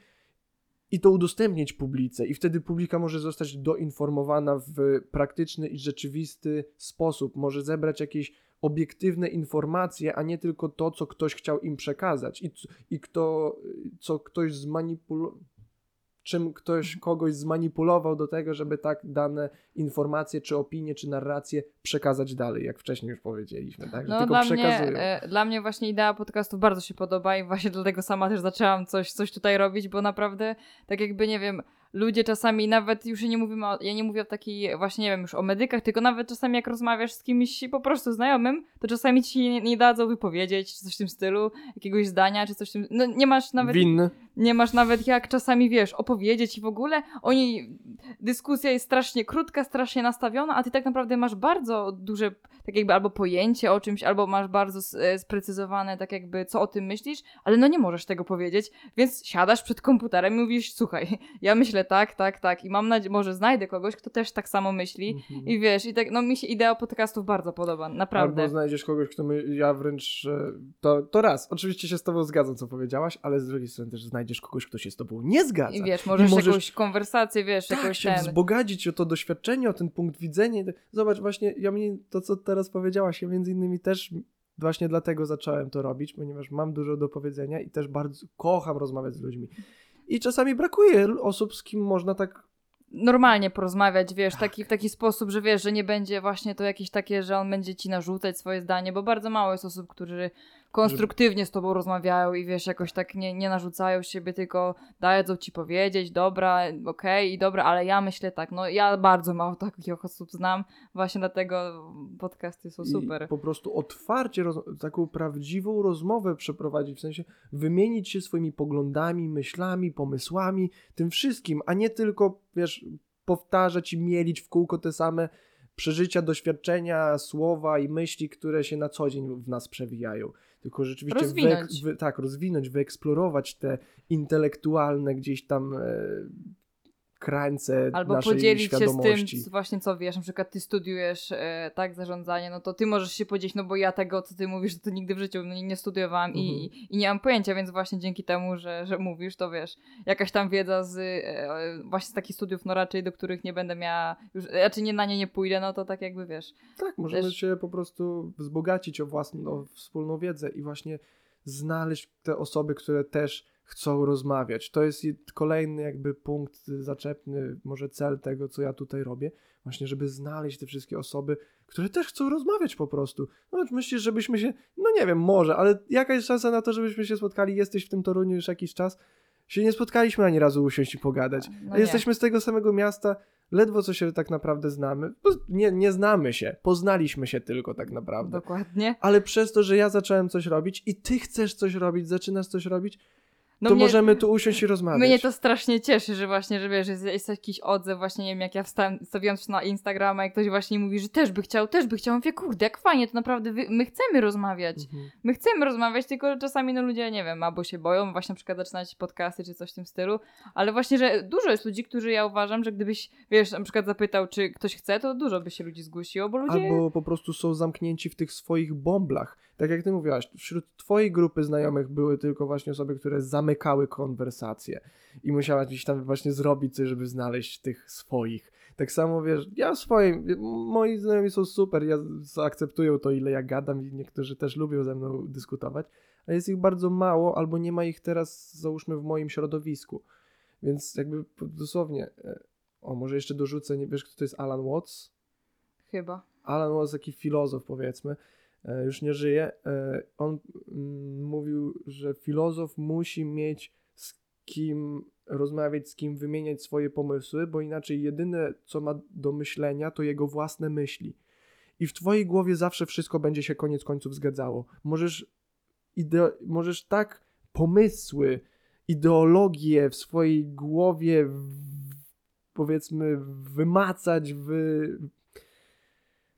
i to udostępnić publice. I wtedy publika może zostać doinformowana w praktyczny i rzeczywisty sposób, może zebrać jakieś obiektywne informacje, a nie tylko to, co ktoś chciał im przekazać i, i kto, co ktoś zmanipulował czym ktoś kogoś zmanipulował do tego, żeby tak dane informacje, czy opinie, czy narracje przekazać dalej, jak wcześniej już powiedzieliśmy, tak? Że No tylko dla mnie, przekazują. e, dla mnie właśnie idea podcastów bardzo się podoba i właśnie dlatego sama też zaczęłam coś, coś tutaj robić, bo naprawdę tak jakby, nie wiem, ludzie czasami nawet, już nie mówimy o, ja nie mówię o takiej właśnie, nie wiem, już o medykach, tylko nawet czasami jak rozmawiasz z kimś po prostu znajomym, to czasami ci nie, nie dadzą wypowiedzieć, czy coś w tym stylu, jakiegoś zdania, czy coś w tym, no nie masz nawet Winny. nie masz nawet jak czasami, wiesz, opowiedzieć i w ogóle oni, dyskusja jest strasznie krótka, strasznie nastawiona, a ty tak naprawdę masz bardzo duże, tak jakby albo pojęcie o czymś, albo masz bardzo e, sprecyzowane, tak jakby, co o tym myślisz, ale no nie możesz tego powiedzieć, więc siadasz przed komputerem i mówisz, słuchaj, ja myślę tak, tak, tak i mam nadzieję, może znajdę kogoś, kto też tak samo myśli Mhm. i wiesz, i tak, no mi się idea podcastów bardzo podoba, naprawdę. Albo znajdziesz kogoś, kto my, ja wręcz, to, to raz, oczywiście się z tobą zgadzam, co powiedziałaś, ale z drugiej strony też znajdziesz kogoś, kto się z tobą nie zgadza. I wiesz, możesz, możesz- jakąś konwersację, wiesz, tak, jakoś się ten... wzbogacić o to doświadczenie, o ten punkt widzenia. Zobacz, właśnie ja mnie, to, co teraz powiedziałaś, ja między innymi też właśnie dlatego zacząłem to robić, ponieważ mam dużo do powiedzenia i też bardzo kocham rozmawiać z ludźmi. I czasami brakuje osób, z kim można tak normalnie porozmawiać, wiesz, Tak. taki, w taki sposób, że wiesz, że nie będzie właśnie to jakieś takie, że on będzie ci narzucać swoje zdanie, bo bardzo mało jest osób, którzy konstruktywnie z tobą rozmawiają i wiesz, jakoś tak nie, nie narzucają siebie, tylko dadzą ci powiedzieć, dobra, okej, i dobra, ale ja myślę tak, no ja bardzo mało takich osób znam, właśnie dlatego podcasty są i super. po prostu otwarcie, taką prawdziwą rozmowę przeprowadzić, w sensie wymienić się swoimi poglądami, myślami, pomysłami, tym wszystkim, a nie tylko, wiesz, powtarzać i mielić w kółko te same przeżycia, doświadczenia, słowa i myśli, które się na co dzień w nas przewijają. Tylko rzeczywiście Rozwinąć. wy, tak, rozwinąć, wyeksplorować te intelektualne gdzieś tam e, krańce Albo naszej podzielić się z tym, świadomości. właśnie co wiesz, na przykład ty studiujesz e, tak zarządzanie, no to ty możesz się podzielić, no bo ja tego, co ty mówisz, to nigdy w życiu no, nie studiowałam i, Mhm. i nie mam pojęcia, więc właśnie dzięki temu, że, że mówisz, to wiesz, jakaś tam wiedza z e, właśnie z takich studiów, no raczej do których nie będę miała, już, raczej nie na nie nie pójdę, no to tak jakby wiesz. Tak, możemy się po prostu wzbogacić o własną o wspólną wiedzę i właśnie znaleźć te osoby, które też chcą rozmawiać. To jest kolejny jakby punkt zaczepny, może cel tego, co ja tutaj robię, właśnie żeby znaleźć te wszystkie osoby, które też chcą rozmawiać po prostu. No myślisz, żebyśmy się, no nie wiem, może, ale jaka jest szansa na to, żebyśmy się spotkali? Jesteś w tym Toruniu już jakiś czas? Się nie spotkaliśmy ani razu usiąść i pogadać. No nie. jesteśmy z tego samego miasta, ledwo co się tak naprawdę znamy. Nie, nie znamy się, poznaliśmy się tylko tak naprawdę. Dokładnie. Ale przez to, że ja zacząłem coś robić i ty chcesz coś robić, zaczynasz coś robić, No to mnie- możemy tu usiąść i rozmawiać. Mnie to strasznie cieszy, że właśnie, że wiesz, jest, jest jakiś odzew, właśnie nie wiem, jak ja wstałem, stawiłam się na Instagrama i ktoś właśnie mówi, że też by chciał, też by chciał. Mówię, kurde, jak fajnie, to naprawdę wy, my chcemy rozmawiać. Mhm. My chcemy rozmawiać, tylko czasami no ludzie, nie wiem, albo się boją właśnie na przykład zaczynać podcasty czy coś w tym stylu, ale właśnie, że dużo jest ludzi, którzy ja uważam, że gdybyś, wiesz, na przykład zapytał, czy ktoś chce, to dużo by się ludzi zgłosiło, bo ludzie... Albo po prostu są zamknięci w tych swoich bąblach. Tak jak ty mówiłaś, wśród twojej grupy znajomych były tylko właśnie osoby, które zamykały konwersacje i musiałaś gdzieś tam właśnie zrobić coś, żeby znaleźć tych swoich. Tak samo wiesz, ja swoim, moi znajomi są super, ja zaakceptują to, ile ja gadam i niektórzy też lubią ze mną dyskutować, a jest ich bardzo mało, albo nie ma ich teraz, załóżmy, w moim środowisku. Więc jakby dosłownie, e, o może jeszcze dorzucę, nie wiesz kto to jest Alan Watts? Chyba. Alan Watts, taki filozof powiedzmy, już nie żyje, e, on mm, mówił, że filozof musi mieć z kim rozmawiać, z kim wymieniać swoje pomysły, bo inaczej jedyne, co ma do myślenia, to jego własne myśli. I w twojej głowie zawsze wszystko będzie się koniec końców zgadzało. Możesz, ide- możesz tak pomysły, ideologie w swojej głowie powiedzmy wymacać, wy,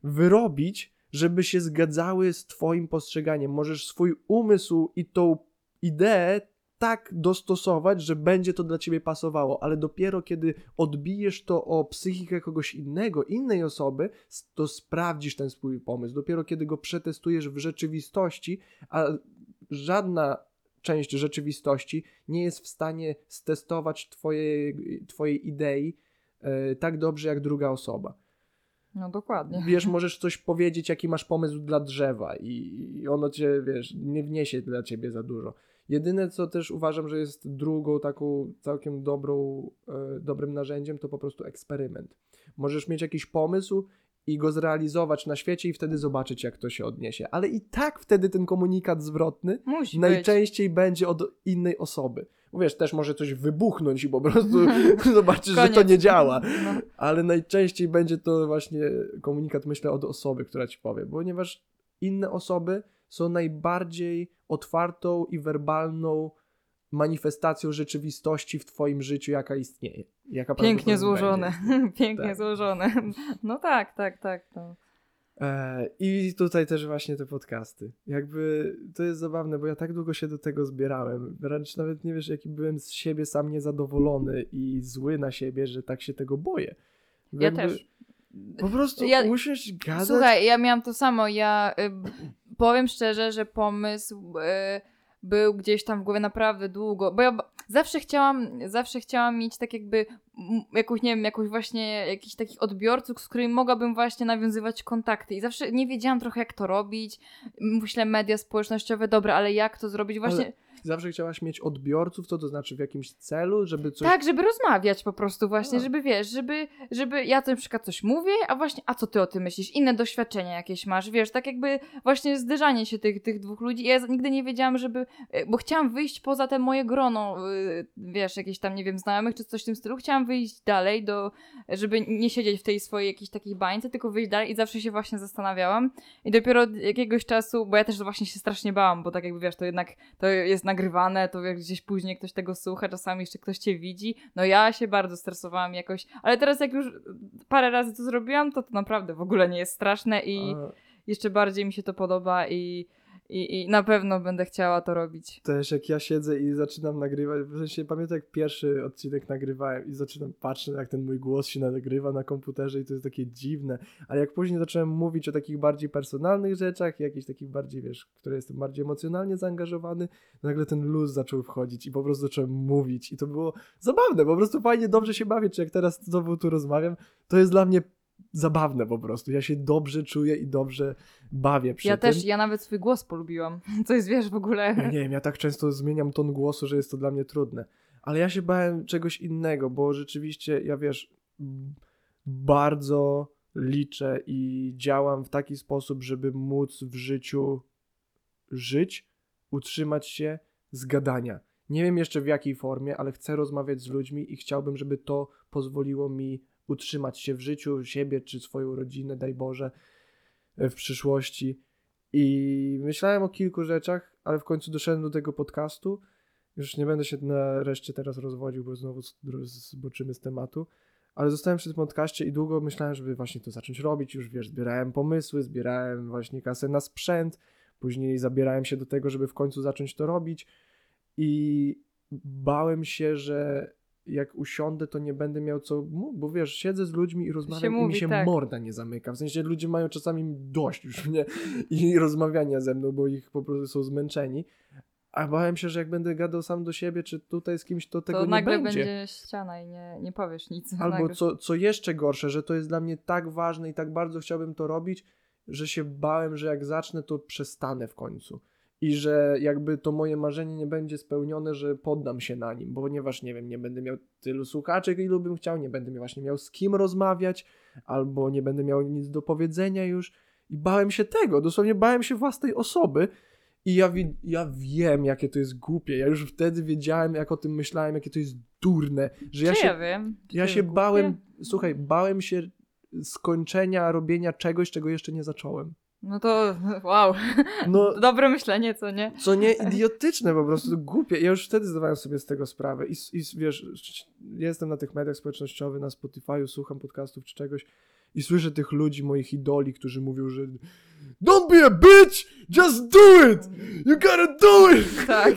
wyrobić, żeby się zgadzały z Twoim postrzeganiem. Możesz swój umysł i tą ideę tak dostosować, że będzie to dla Ciebie pasowało, ale dopiero kiedy odbijesz to o psychikę kogoś innego, innej osoby, to sprawdzisz ten swój pomysł. Dopiero kiedy go przetestujesz w rzeczywistości, a żadna część rzeczywistości nie jest w stanie stestować Twojej, twojej idei e, tak dobrze jak druga osoba No dokładnie. wiesz, możesz coś powiedzieć, jaki masz pomysł dla drzewa i, i ono cię, wiesz, nie wniesie dla ciebie za dużo. Jedyne, co też uważam, że jest drugą taką całkiem dobrą, e, dobrym narzędziem, to po prostu eksperyment. Możesz mieć jakiś pomysł i go zrealizować na świecie i wtedy zobaczyć, jak to się odniesie. Ale i tak wtedy ten komunikat zwrotny Musi być. najczęściej będzie od innej osoby. Wiesz, też może coś wybuchnąć i po prostu zobaczysz, że to Koniec. nie działa. No. Ale najczęściej będzie to właśnie komunikat, myślę, od osoby, która ci powie, ponieważ inne osoby są najbardziej otwartą i werbalną manifestacją rzeczywistości w twoim życiu, jaka istnieje. Jaka Pięknie złożone. Pięknie Tak. złożone. No tak, tak, tak. No. E, I tutaj też właśnie te podcasty. Jakby to jest zabawne, bo ja tak długo się do tego zbierałem. Wręcz nawet nie wiesz, jaki byłem z siebie sam niezadowolony i zły na siebie, że tak się tego boję. Ja też. Po prostu Ja- usiąść, gadać. Słuchaj, ja miałam to samo. Ja y, powiem szczerze, że pomysł y, był gdzieś tam w głowie naprawdę długo, bo ja zawsze chciałam, zawsze chciałam mieć tak jakby jakąś, nie wiem, jakąś właśnie jakichś takich odbiorców, z którymi mogłabym właśnie nawiązywać kontakty i zawsze nie wiedziałam trochę jak to robić. Myślę media społecznościowe, dobra, ale jak to zrobić właśnie? Zawsze chciałaś mieć odbiorców, co to znaczy w jakimś celu, żeby coś... Tak, żeby rozmawiać po prostu właśnie, A. żeby wiesz, żeby, żeby ja na przykład coś mówię, a właśnie, a co ty o tym myślisz? Inne doświadczenia jakieś masz, wiesz, tak jakby właśnie zderzanie się tych, tych dwóch ludzi. Ja nigdy nie wiedziałam, żeby, e, bo chciałam wyjść poza te moje grono, y, wiesz, jakieś tam, nie wiem, znajomych czy coś w tym stylu. Chciałam wyjść dalej do, żeby nie siedzieć w tej swojej jakiejś takiej bańce, tylko wyjść dalej i zawsze się właśnie zastanawiałam. I dopiero od jakiegoś czasu, bo ja też właśnie się strasznie bałam, bo tak jakby wiesz, to jednak to jest nagrywane, to jak gdzieś później ktoś tego słucha, czasami jeszcze ktoś cię widzi. No ja się bardzo stresowałam jakoś, ale teraz jak już parę razy to zrobiłam, to to naprawdę w ogóle nie jest straszne i jeszcze bardziej mi się to podoba i, i, i na pewno będę chciała to robić. też jak ja siedzę i zaczynam nagrywać, w sensie pamiętam jak pierwszy odcinek nagrywałem i zaczynam patrzeć jak ten mój głos się nagrywa na komputerze i to jest takie dziwne, ale jak później zacząłem mówić o takich bardziej personalnych rzeczach, jakichś takich bardziej, wiesz, które jestem bardziej emocjonalnie zaangażowany, nagle ten luz zaczął wchodzić i po prostu zacząłem mówić i to było zabawne, po prostu fajnie, dobrze się bawię, czy jak teraz znowu tu rozmawiam, to jest dla mnie zabawne po prostu, ja się dobrze czuję i dobrze bawię przy Ja tym. też, ja nawet swój głos polubiłam. Co jest, wiesz, w ogóle... Ja nie wiem, ja tak często zmieniam ton głosu, że jest to dla mnie trudne. Ale ja się bałem czegoś innego, bo rzeczywiście, ja wiesz, bardzo liczę i działam w taki sposób, żeby móc w życiu żyć, utrzymać się z gadania. Nie wiem jeszcze w jakiej formie, ale chcę rozmawiać z ludźmi i chciałbym, żeby to pozwoliło mi utrzymać się w życiu, siebie czy swoją rodzinę, daj Boże, e, w przyszłości. I myślałem o kilku rzeczach, ale w końcu doszedłem do tego podcastu Już nie będę się na reszcie teraz rozwodził, bo znowu zboczymy z tematu. Ale zostałem przy tym podcaście i długo myślałem, żeby właśnie to zacząć robić. Już wiesz, zbierałem pomysły, zbierałem właśnie kasę na sprzęt. Później zabierałem się do tego, żeby w końcu zacząć to robić. I bałem się, że jak usiądę, to nie będę miał co bo wiesz, siedzę z ludźmi i rozmawiam i mi się tak. morda nie zamyka. W sensie ludzie mają czasami dość już mnie i rozmawiania ze mną, bo ich po prostu są zmęczeni. A bałem się, że jak będę gadał sam do siebie, czy tutaj z kimś, to tego to nie nagle będzie. będzie ściana i nie, nie powiesz nic. Albo nagle. co, co jeszcze gorsze, że to jest dla mnie tak ważne i tak bardzo chciałbym to robić, że się bałem, że jak zacznę, to przestanę w końcu. I że jakby to moje marzenie nie będzie spełnione, że poddam się na nim, ponieważ nie wiem, nie będę miał tylu słuchaczek, ilu bym chciał, nie będę właśnie miał z kim rozmawiać, albo nie będę miał nic do powiedzenia już. I bałem się tego, dosłownie bałem się własnej osoby. I ja, wi- ja wiem, jakie to jest głupie. Ja już wtedy wiedziałem, jak o tym myślałem, jakie to jest durne, że ja Czy się ja wiem? Czy ja się bałem, słuchaj, bałem się skończenia robienia czegoś, czego jeszcze nie zacząłem. No to wow. No, Dobre myślenie, co nie? co nie idiotyczne po prostu, głupie. Ja już wtedy zdawałem sobie z tego sprawę. I, i wiesz, jestem na tych mediach społecznościowych, na Spotify'u, słucham podcastów czy czegoś i słyszę tych ludzi, moich idoli, którzy mówią, że Don't be a bitch! Just do it! You gotta do it! Tak.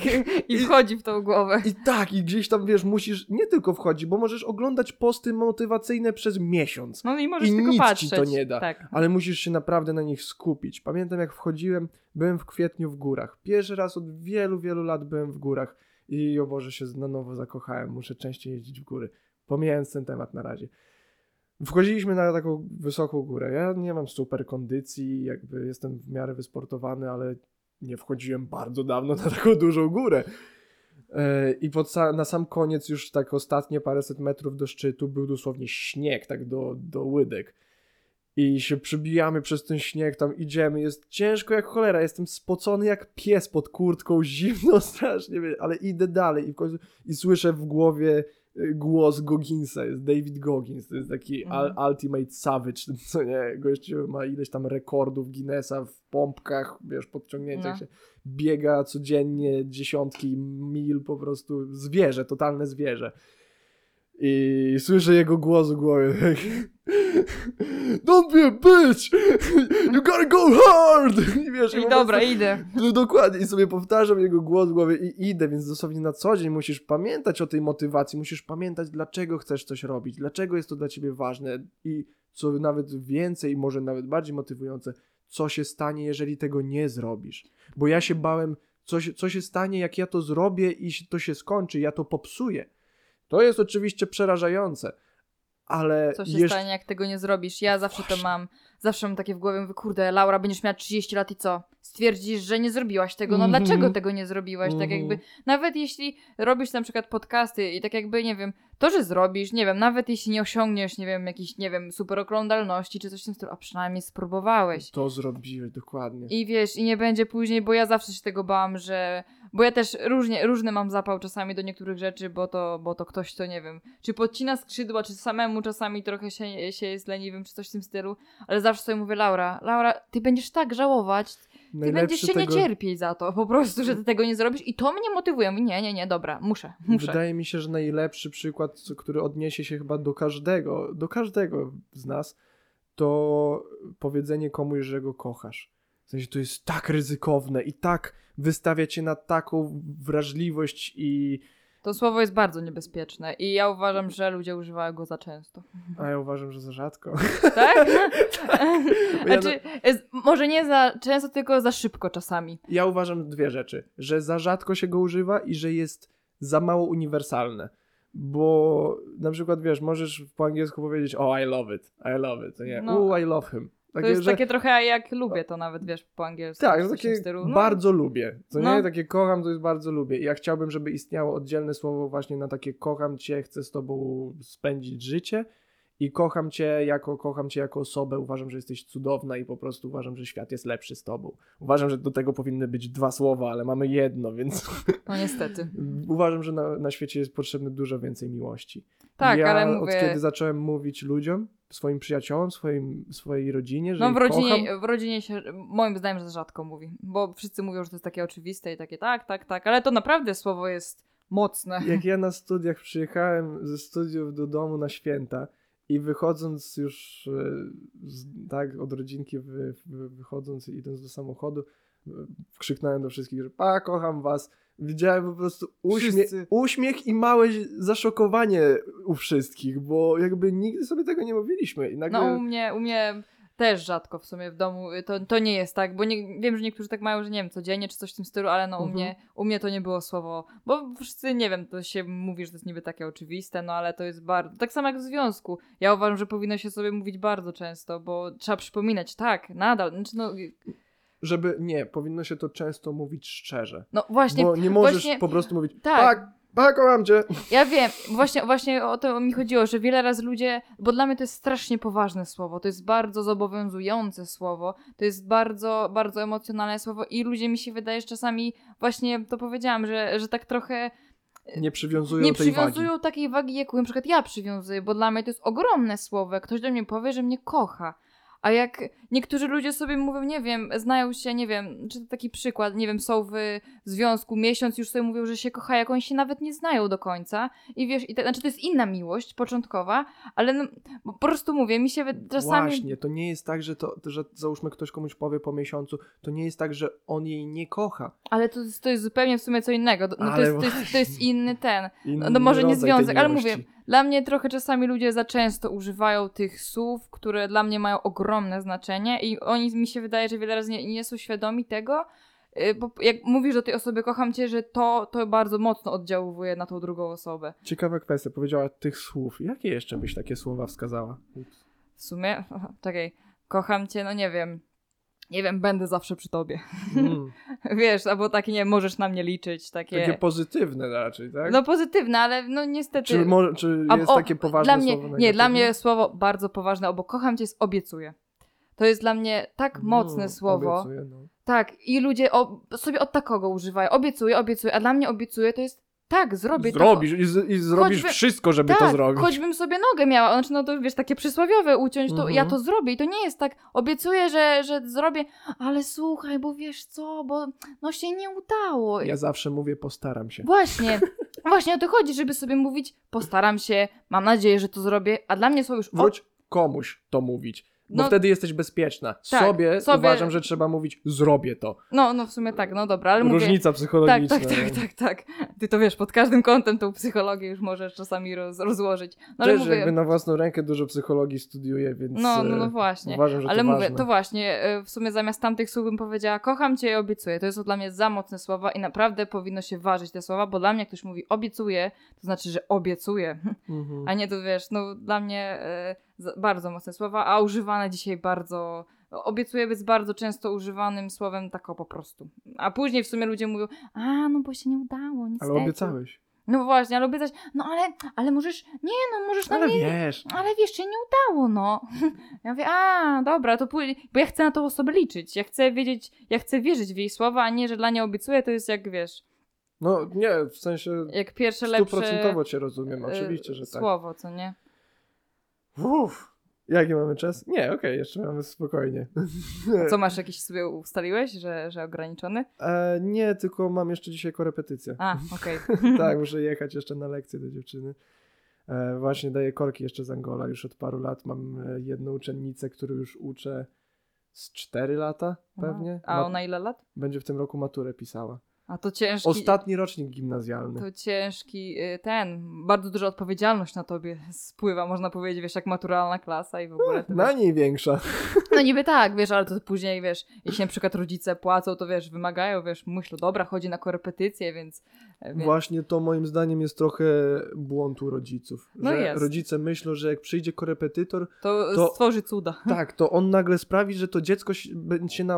I wchodzi w tą głowę. I tak, i gdzieś tam, wiesz, musisz, nie tylko wchodzić, bo możesz oglądać posty motywacyjne przez miesiąc. No i możesz I tylko nic ci patrzeć. to nie da. Tak. ale musisz się naprawdę na nich skupić. Pamiętam jak wchodziłem, byłem w kwietniu w górach. Pierwszy raz od wielu, wielu lat byłem w górach i o Boże się na nowo zakochałem. Muszę częściej jeździć w góry. Pomijając ten temat na razie. Wchodziliśmy na taką wysoką górę. Ja nie mam super kondycji, jakby jestem w miarę wysportowany, ale nie wchodziłem bardzo dawno na taką dużą górę. E, I pod sa- na sam koniec, już tak ostatnie paręset metrów do szczytu, był dosłownie śnieg, tak do, do łydek i się przebijamy przez ten śnieg, tam idziemy, jest ciężko jak cholera, jestem spocony jak pies pod kurtką, zimno strasznie, ale idę dalej i w końcu i słyszę w głowie głos Gogginsa, jest David Goggins, to jest taki Mhm. ultimate savage, co nie, gościu ma ileś tam rekordów Guinnessa w pompkach, wiesz, podciągnięciach No. się, biega codziennie dziesiątki mil, po prostu zwierzę, totalne zwierzę. I słyszę jego głos w głowie. tak, Don't be a bitch! You gotta go hard! I wiesz, I dobra, prostu- idę. no dokładnie, i sobie powtarzam jego głos w głowie i idę, więc dosłownie na co dzień musisz pamiętać o tej motywacji, musisz pamiętać, dlaczego chcesz coś robić, dlaczego jest to dla ciebie ważne i co nawet więcej, może nawet bardziej motywujące, co się stanie, jeżeli tego nie zrobisz. Bo ja się bałem, co się, co się stanie, jak ja to zrobię i to się skończy, ja to popsuję. To jest oczywiście przerażające, ale Co się jeszcze- stanie, jak tego nie zrobisz? Ja zawsze to Właśnie. mam. Zawsze mam takie w głowie, mówię, kurde, Laura, będziesz miała 30 lat i co? Stwierdzisz, że nie zrobiłaś tego. No Mhm. dlaczego tego nie zrobiłaś? Tak Mhm. jakby, nawet jeśli robisz na przykład podcasty i tak jakby, nie wiem, to, że zrobisz, nie wiem, nawet jeśli nie osiągniesz, nie wiem, jakiejś, nie wiem, super oglądalności czy coś w tym stylu, a przynajmniej spróbowałeś. to zrobiłeś, dokładnie. I wiesz, i nie będzie później, bo ja zawsze się tego bałam, że. Bo ja też różnie, różny mam zapał czasami do niektórych rzeczy, bo to, bo to ktoś to nie wiem, czy podcina skrzydła, czy samemu czasami trochę się, się jest leniwym, czy coś w tym stylu. Ale zawsze sobie mówię, Laura, Laura, ty będziesz tak żałować, ty będziesz się nie cierpieć za to, po prostu, że ty tego nie zrobisz. I to mnie motywuje. Nie, nie, nie, dobra, muszę, muszę. Wydaje mi się, że najlepszy przykład, który odniesie się chyba do każdego, do każdego z nas, to powiedzenie komuś, że go kochasz. W sensie to jest tak ryzykowne i tak wystawia cię na taką wrażliwość i To słowo jest bardzo niebezpieczne i ja uważam, że ludzie używają go za często. a ja uważam, że za rzadko. Tak? Ja, znaczy, może nie za często, tylko za szybko czasami. ja uważam dwie rzeczy, że za rzadko się go używa i że jest za mało uniwersalne. Bo na przykład wiesz, możesz po angielsku powiedzieć oh I love it, I love it, nie, No. oh I love him. To jest że- takie trochę jak lubię to nawet, wiesz, po angielsku. Tak, to takie stylu. No, bardzo lubię. Co No. nie? Takie kocham, to jest bardzo lubię. I ja chciałbym, żeby istniało oddzielne słowo właśnie na takie kocham cię, chcę z tobą spędzić życie i kocham cię jako, kocham cię jako osobę, uważam, że jesteś cudowna i po prostu uważam, że świat jest lepszy z tobą. Uważam, że do tego powinny być dwa słowa, ale mamy jedno, więc No niestety. uważam, że na, na świecie jest potrzebne dużo więcej miłości. Tak, ja ale od mówię- kiedy zacząłem mówić ludziom, swoim przyjaciołom, swoim, swojej rodzinie, że No w rodzinie, kocham, w rodzinie się moim zdaniem że rzadko mówi, bo wszyscy mówią, że to jest takie oczywiste i takie tak, tak, tak, ale to naprawdę słowo jest mocne. jak ja na studiach przyjechałem ze studiów do domu na święta i wychodząc już e, tak od rodzinki wy, wy, wychodząc i idąc do samochodu e, krzyknąłem do wszystkich, że pa, kocham was. Widziałem po prostu uśmie Wszyscy. uśmiech i małe zaszokowanie u wszystkich, bo jakby nigdy sobie tego nie mówiliśmy i nagle... No u mnie, u mnie też rzadko w sumie w domu, to, to nie jest tak, bo nie, wiem, że niektórzy tak mają, że nie wiem, codziennie czy coś w tym stylu, ale no u, Mhm. mnie, u mnie to nie było słowo, bo wszyscy, nie wiem, to się mówi, że to jest niby takie oczywiste, no ale to jest bardzo, tak samo jak w związku. Ja uważam, że powinno się sobie mówić bardzo często, bo trzeba przypominać, tak, nadal, znaczy no, Żeby, nie, powinno się to często mówić szczerze. no właśnie, bo nie możesz właśnie- po prostu mówić, tak. tak, pa, kocham cię. Ja wiem, właśnie, właśnie o to mi chodziło, że wiele razy ludzie, bo dla mnie to jest strasznie poważne słowo, to jest bardzo zobowiązujące słowo, to jest bardzo, bardzo emocjonalne słowo i ludzie mi się wydaje, że czasami właśnie to powiedziałam, że, że tak trochę Nie przywiązują nie tej wagi. przywiązują takiej wagi, jaką na przykład ja przywiązuję, bo dla mnie to jest ogromne słowo, jak ktoś do mnie powie, że mnie kocha. A jak niektórzy ludzie sobie mówią, nie wiem, znają się, nie wiem, czy to taki przykład, nie wiem, są w związku miesiąc, już sobie mówią, że się kochają, jak oni się nawet nie znają do końca. I wiesz, i tak, znaczy to jest inna miłość, początkowa, ale no, po prostu mówię, mi się czasami... Właśnie, to nie jest tak, że, to, że załóżmy ktoś komuś powie po miesiącu, to nie jest tak, że on jej nie kocha. Ale to, jest- to jest zupełnie w sumie co innego. No, to, jest, to, jest, to jest inny ten. Inny No może nie związek, ale mówię, dla mnie trochę czasami ludzie za często używają tych słów, które dla mnie mają ogromne znaczenie i oni mi się wydaje, że wiele razy nie, nie są świadomi tego, y, bo jak mówisz do tej osoby kocham cię, że to, to bardzo mocno oddziałuje na tą drugą osobę. Ciekawa kwestia, powiedziała tych słów. Jakie jeszcze byś takie słowa wskazała? W sumie, czekaj, kocham cię, no nie wiem, nie wiem, będę zawsze przy tobie. Mm, Wiesz, albo takie, nie możesz na mnie liczyć, takie... takie pozytywne raczej, tak? No pozytywne, ale no niestety... czy może, czy jest o, takie poważne dla mnie, słowo Nie, negatywne? dla mnie słowo bardzo poważne, bo kocham cię jest obiecuję. To jest dla mnie tak mocne Mm, słowo. Obiecuję, no. Tak, i ludzie o, sobie od takiego używają. Obiecuję, obiecuję, a dla mnie obiecuję to jest tak, zrobię Zrobisz i, z, i zrobisz Choćby- wszystko, żeby to. to Tak, zrobić. choćbym sobie nogę miała, znaczy no to wiesz, takie przysłowiowe uciąć, to Mhm. ja to zrobię i to nie jest tak, obiecuję, że, że zrobię, ale słuchaj, bo wiesz co, bo no się nie udało. Ja zawsze mówię, postaram się. Właśnie, właśnie o to chodzi, żeby sobie mówić, postaram się, mam nadzieję, że to zrobię, a dla mnie są już... Wróć komuś to mówić. Bo No- wtedy jesteś bezpieczna. Tak, sobie, sobie- uważam, że trzeba mówić, zrobię to. No, no w sumie tak, no dobra, ale mówię... Różnica Tak, psychologiczna. tak, tak, tak, tak. Ty to wiesz, pod każdym kątem tą psychologię już możesz czasami roz, rozłożyć. No ale Też mówię, jakby na własną rękę dużo psychologii studiuję, więc no, no, e, no właśnie. uważam, że Ale to mówię, ważne. to właśnie, e, w sumie zamiast tamtych słów bym powiedziała kocham cię i obiecuję. To są dla mnie za mocne słowa i naprawdę powinno się ważyć te słowa, bo dla mnie jak ktoś mówi obiecuję, to znaczy, że obiecuje. Mhm. A nie to wiesz, no dla mnie za, bardzo mocne słowa, a używane dzisiaj bardzo. Obiecuję być bardzo często używanym słowem tako po prostu. A później w sumie ludzie mówią, a no bo się nie udało, niestety. Ale obiecałeś. No właśnie, ale obiecać, no ale, ale możesz, nie no, możesz na Ale mnie, wiesz. ale wiesz, się nie udało, no. Ja mówię, a dobra, to później, bo ja chcę na tą osobę liczyć, ja chcę wiedzieć, ja chcę wierzyć w jej słowa, a nie, że dla niej obiecuję, to jest jak, wiesz, No nie, w sensie jak pierwsze lepsze stuprocentowo cię rozumiem, oczywiście, że tak. słowo, co nie? Uff. Jaki mamy czas? Nie, okej, jeszcze mamy spokojnie. A co masz jakiś sobie ustaliłeś, że, że ograniczony? E, nie, tylko mam jeszcze dzisiaj korepetycję. A, okej. tak, muszę jechać jeszcze na lekcję do dziewczyny. E, właśnie daję korki jeszcze z Angola już od paru lat. Mam e, jedną uczennicę, którą już uczę z 4 lata pewnie. A ona ile lat? Będzie w tym roku maturę pisała. A to ciężki. Ostatni rocznik gimnazjalny. To ciężki y, ten. Bardzo duża odpowiedzialność na tobie spływa, można powiedzieć, wiesz, jak maturalna klasa i w ogóle. to Na wiesz, niej większa. no niby tak, wiesz, ale to później, wiesz, jeśli na przykład rodzice płacą, to wiesz, wymagają, wiesz, myślą, dobra, chodzi na korepetycje, więc. e, więc... Właśnie to moim zdaniem jest trochę błąd u rodziców. No że jest. rodzice myślą, że jak przyjdzie korepetytor, To, to- stworzy cuda. tak, to on nagle sprawi, że to dziecko się,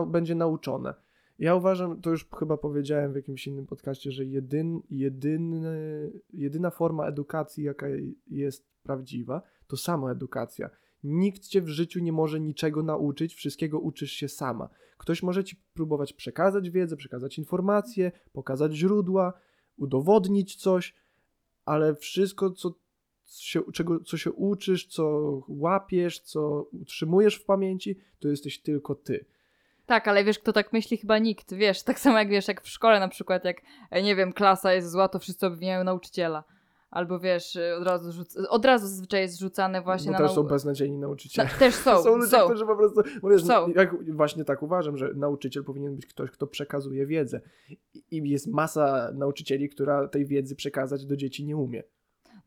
będzie nauczone. Ja uważam, to już chyba powiedziałem w jakimś innym podcaście, że jedyn, jedyny, jedyna forma edukacji, jaka jest prawdziwa, to samoedukacja. Nikt cię w życiu nie może niczego nauczyć, wszystkiego uczysz się sama. Ktoś może ci próbować przekazać wiedzę, przekazać informacje, pokazać źródła, udowodnić coś, ale wszystko, co, się, czego, co się uczysz, co łapiesz, co utrzymujesz w pamięci, to jesteś tylko ty. Tak, ale wiesz, kto tak myśli? Chyba nikt, wiesz, tak samo jak wiesz, jak w szkole na przykład, jak, e, nie wiem, klasa jest zła, to wszyscy obwiniają nauczyciela. Albo wiesz, e, od razu, rzuc- od razu zazwyczaj jest rzucane właśnie Bo na też są nau- beznadziejni nauczyciele. Na, też są, są ludzie, są. którzy po prostu, wiesz, Są. jak właśnie tak uważam, że nauczyciel powinien być ktoś, kto przekazuje wiedzę. I jest masa nauczycieli, która tej wiedzy przekazać do dzieci nie umie.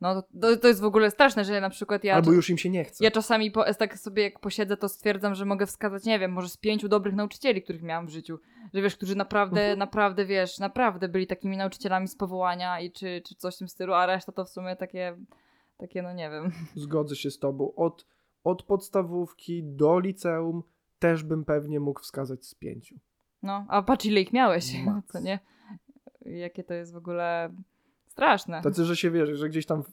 No to, to jest w ogóle straszne, że na przykład ja... Albo już im się nie chce. Ja czasami po, tak sobie jak posiedzę, to stwierdzam, że mogę wskazać, nie wiem, może z pięciu dobrych nauczycieli, których miałam w życiu. Że wiesz, którzy naprawdę, Mhm. naprawdę, wiesz, naprawdę byli takimi nauczycielami z powołania i czy, czy coś w tym stylu, a reszta to w sumie takie, takie no nie wiem. Zgodzę się z tobą. Od, od podstawówki do liceum też bym pewnie mógł wskazać z pięciu. No, a patrz ile ich miałeś, Max. co nie? Jakie to jest w ogóle straszne. Tacy, że się wiesz, że gdzieś tam,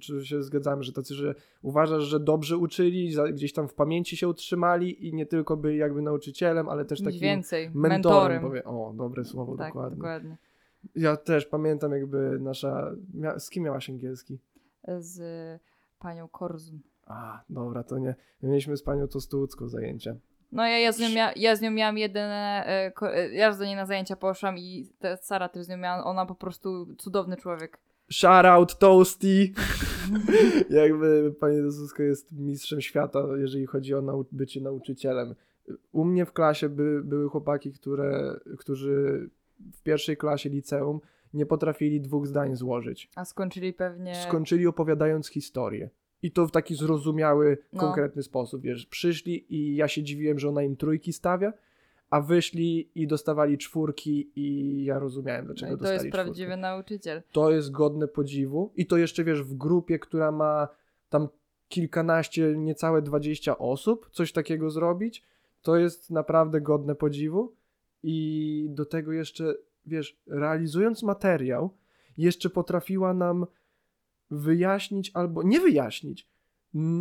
czy się zgadzamy, że tacy, że uważasz, że dobrze uczyli, gdzieś tam w pamięci się utrzymali i nie tylko byli jakby nauczycielem, ale też takim więcej, mentorem. mentorem. O, dobre słowo, tak, dokładnie. dokładnie. Ja też pamiętam jakby nasza, z kim miałaś angielski? Z panią Korzun. A, dobra, to nie. My mieliśmy z panią Tostułcką zajęcia. No ja, ja, z nią mia- ja z nią miałam jedyne, e, e, ja do niej na zajęcia poszłam i te, Sara też z nią miała, ona po prostu cudowny człowiek. Shout out Toasty! jakby pani Tostułska jest mistrzem świata, jeżeli chodzi o nau- bycie nauczycielem. U mnie w klasie by, były chłopaki, które, którzy w pierwszej klasie liceum nie potrafili dwóch zdań złożyć. A skończyli pewnie... skończyli opowiadając historię. I to w taki zrozumiały, No. konkretny sposób, wiesz, przyszli i ja się dziwiłem, że ona im trójki stawia, a wyszli i dostawali czwórki i ja rozumiałem, no dlaczego i to dostali jest prawdziwy czwórkę. nauczyciel. To jest godne podziwu i to jeszcze, wiesz, w grupie, która ma tam kilkanaście, niecałe dwadzieścia osób, coś takiego zrobić, to jest naprawdę godne podziwu i do tego jeszcze, wiesz, realizując materiał, jeszcze potrafiła nam wyjaśnić albo nie wyjaśnić,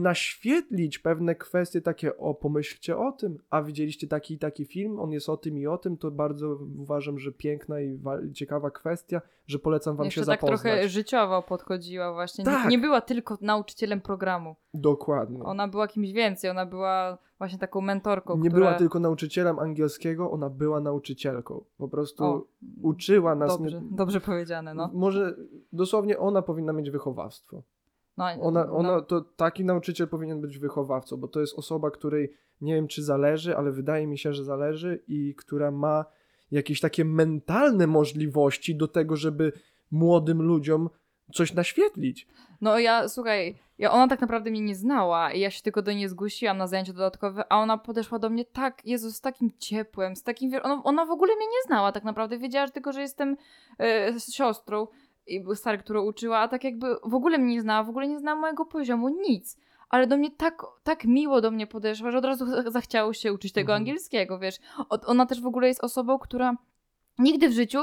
naświetlić pewne kwestie takie, o pomyślcie o tym, a widzieliście taki i taki film, on jest o tym i o tym, to bardzo uważam, że piękna i wa- ciekawa kwestia, że polecam wam Jeszcze się tak zapoznać. trochę życiowo podchodziła właśnie. Nie, Tak. nie była tylko nauczycielem programu. Dokładnie. Ona była kimś więcej, ona była właśnie taką mentorką, nie która... była tylko nauczycielem angielskiego, ona była nauczycielką. Po prostu O, uczyła nas. dobrze, nie... dobrze powiedziane, no. Może dosłownie ona powinna mieć wychowawstwo. no Ona, no. ona, to taki nauczyciel powinien być wychowawcą, bo to jest osoba, której nie wiem czy zależy, ale wydaje mi się, że zależy i która ma jakieś takie mentalne możliwości do tego, żeby młodym ludziom coś naświetlić. No ja, słuchaj, ja, ona tak naprawdę mnie nie znała i ja się tylko do niej zgłosiłam na zajęcia dodatkowe, a ona podeszła do mnie tak, Jezu, z takim ciepłem, z takim, ona, ona w ogóle mnie nie znała tak naprawdę, wiedziała tylko, że jestem z siostrą i stary, którą uczyła, a tak jakby w ogóle mnie nie znała, w ogóle nie znała mojego poziomu, nic. Ale do mnie tak, tak miło do mnie podeszła, że od razu ch- zachciało się uczyć tego Mhm. angielskiego, wiesz. Ona też w ogóle jest osobą, która nigdy w życiu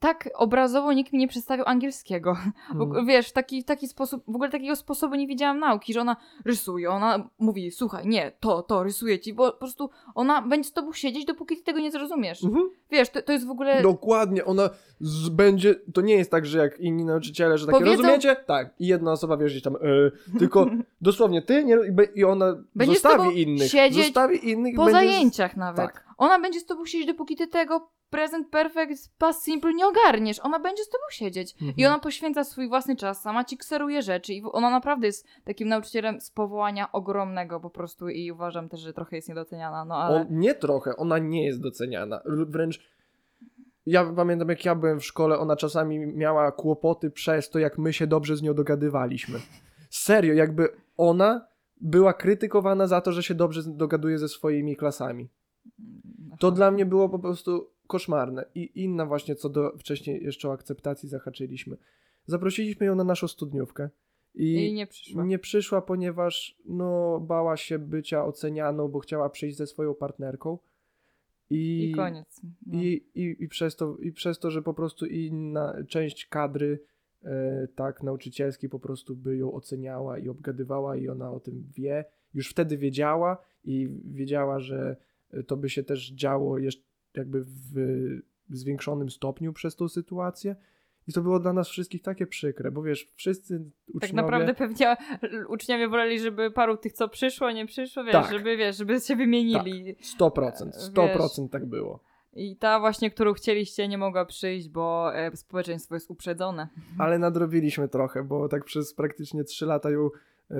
tak obrazowo nikt mi nie przedstawił angielskiego. W, Mm. wiesz, w taki, taki sposób, w ogóle takiego sposobu nie widziałam nauki, że ona rysuje, ona mówi, słuchaj, nie, to, to, rysuje ci, bo po prostu ona będzie z tobą siedzieć, dopóki ty tego nie zrozumiesz. Mhm. Wiesz, to, to jest w ogóle... Dokładnie, ona z, będzie, to nie jest tak, że jak inni nauczyciele, że takie Powiedzą- rozumiecie? Tak. I jedna osoba gdzieś tam, e, tylko dosłownie ty nie, i ona Będzie z zostawi innych. siedzieć zostawi innych po będzie zajęciach nawet. tak. Ona będzie z tobą siedzieć, dopóki ty tego present perfect past simple nie ogarniesz. Ona będzie z tobą siedzieć. I Mhm. ona poświęca swój własny czas, sama ci kseruje rzeczy i ona naprawdę jest takim nauczycielem z powołania ogromnego po prostu i uważam też, że trochę jest niedoceniana, no ale... On, nie trochę, ona nie jest doceniana. Wręcz ja pamiętam, jak ja byłem w szkole, ona czasami miała kłopoty przez to, jak my się dobrze z nią dogadywaliśmy. Serio, jakby ona była krytykowana za to, że się dobrze dogaduje ze swoimi klasami. To dla mnie było po prostu koszmarne. I inna właśnie, co do wcześniej jeszcze o akceptacji zahaczyliśmy. Zaprosiliśmy ją na naszą studniówkę. I, I nie przyszła. nie przyszła, ponieważ no, bała się bycia ocenianą, bo chciała przyjść ze swoją partnerką. I, I koniec. No. I, i, i, przez to, I przez to, że po prostu inna część kadry e, tak nauczycielskiej po prostu by ją oceniała i obgadywała i ona o tym wie. Już wtedy wiedziała i wiedziała, że to by się też działo jeszcze jakby w zwiększonym stopniu przez tą sytuację. I to było dla nas wszystkich takie przykre, bo wiesz, wszyscy uczniowie... Tak naprawdę pewnie uczniowie woleli, żeby paru tych, co przyszło, nie przyszło, wiesz, Tak. żeby, wiesz, żeby się wymienili. 100%, E, 100% tak było. I ta właśnie, którą chcieliście, nie mogła przyjść, bo e, społeczeństwo jest uprzedzone. Ale nadrobiliśmy trochę, bo tak przez praktycznie 3 lata ją,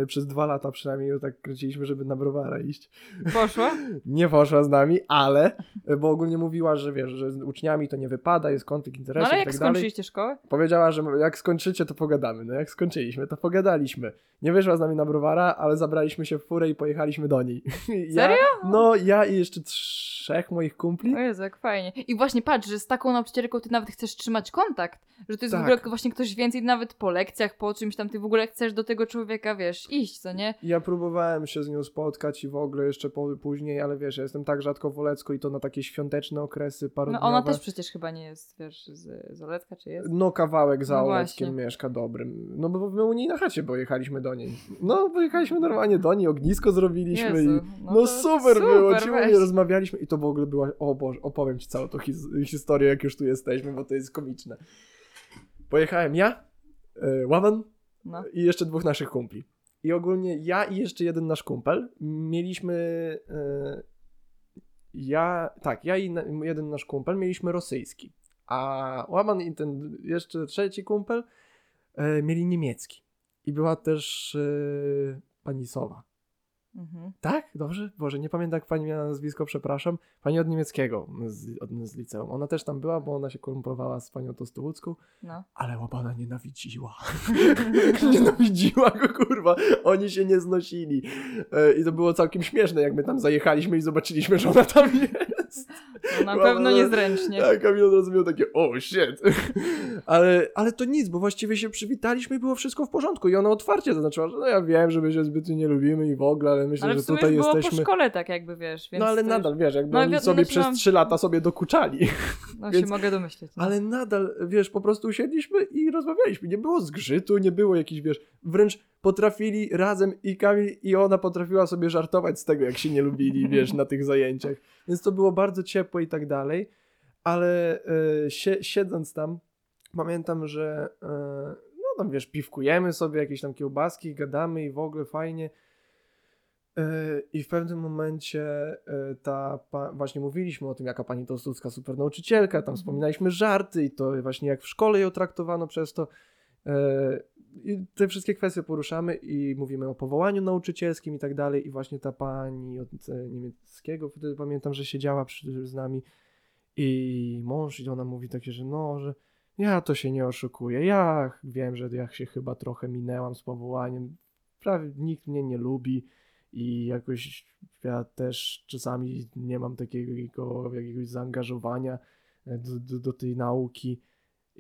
przez 2 lata przynajmniej tak kręciliśmy, żeby na browara iść. Poszło? Nie poszła z nami, ale, e, bo ogólnie mówiła, że wiesz, że z uczniami to nie wypada, jest konflikt No interesów ale i jak tak dalej. skończyliście szkołę? Powiedziała, że jak skończycie, to pogadamy. No jak skończyliśmy, to pogadaliśmy. Nie wyszła z nami na browara, ale zabraliśmy się w furę i pojechaliśmy do niej. Ja, Serio? No, ja i jeszcze trzech moich kumpli. O Jezu, jak fajnie. I właśnie patrz, że z taką nauczycielką ty nawet chcesz trzymać kontakt. Że to jest Tak. w ogóle właśnie ktoś więcej, nawet po lekcjach, po czymś tam, ty w ogóle chcesz do tego człowieka, wiesz, iść, co nie? Ja próbowałem się z nią spotkać i w ogóle jeszcze po, później, ale wiesz, ja jestem tak rzadko w Olecku i to na takie świąteczne okresy No parodniowe. ona też przecież chyba nie jest, wiesz, z, z Olecka, czy jest? No kawałek za No Oleckiem właśnie. mieszka dobrym. No bo my u niej na chacie pojechaliśmy do niej. No pojechaliśmy normalnie do niej, ognisko zrobiliśmy Jezu, i no no, to super, super, było, weź. ciągle rozmawialiśmy i to w ogóle była, o Boże, opowiem Ci całą tą his historię, jak już tu jesteśmy, bo to jest komiczne. Pojechałem ja, e, Łaman No. i jeszcze dwóch naszych kumpli. I ogólnie ja i jeszcze jeden nasz kumpel mieliśmy. E, ja, tak, ja i jeden nasz kumpel mieliśmy rosyjski, a Łaman i ten jeszcze trzeci kumpel e, mieli niemiecki. I była też e, pani Sowa. Mhm. Tak? Dobrze? Boże, nie pamiętam jak pani miała nazwisko, przepraszam. Pani od niemieckiego z, od, z liceum. Ona też tam była, bo ona się kumplowała z panią Tostołucką, No. ale Łabana nienawidziła. nienawidziła go, kurwa. Oni się nie znosili. E, I to było całkiem śmieszne, jak my tam zajechaliśmy i zobaczyliśmy, że ona tam jest. No, na Była- pewno niezręcznie. Tak, Kamil od razu miał takie, o shit. ale, ale to nic, bo właściwie się przywitaliśmy i było wszystko w porządku. I ona otwarcie zaznaczyła, że no ja wiem, że my się zbytnio nie lubimy i w ogóle, ale myślę, Ale że w sumie tutaj już było jesteśmy... po szkole tak jakby, wiesz, więc No ale nadal, wiesz, jakby No, oni wi- sobie przez no- trzy lata sobie dokuczali. No więc- się mogę domyśleć. No. Ale nadal, wiesz, po prostu usiedliśmy i rozmawialiśmy. Nie było zgrzytu, nie było jakichś, wiesz, wręcz potrafili razem i Kamil i ona potrafiła sobie żartować z tego, jak się nie lubili, wiesz, na tych zajęciach. Więc to było bardzo ciepłe i tak dalej. Ale e, sie, siedząc tam, pamiętam, że e, no tam, wiesz, piwkujemy sobie, jakieś tam kiełbaski, gadamy i w ogóle fajnie. E, I w pewnym momencie ta, właśnie mówiliśmy o tym, jaka pani Tostucka super nauczycielka, tam Mhm. wspominaliśmy żarty i to właśnie jak w szkole ją traktowano przez to. E, I te wszystkie kwestie poruszamy i mówimy o powołaniu nauczycielskim i tak dalej. I właśnie ta pani od e, niemieckiego, wtedy pamiętam, że siedziała przy, z nami i mąż i ona mówi takie, że no, że ja to się nie oszukuję. Ja wiem, że ja się chyba trochę minęłam z powołaniem. Prawie nikt mnie nie lubi i jakoś ja też czasami nie mam takiego jakiegoś zaangażowania e, do, do, do tej nauki.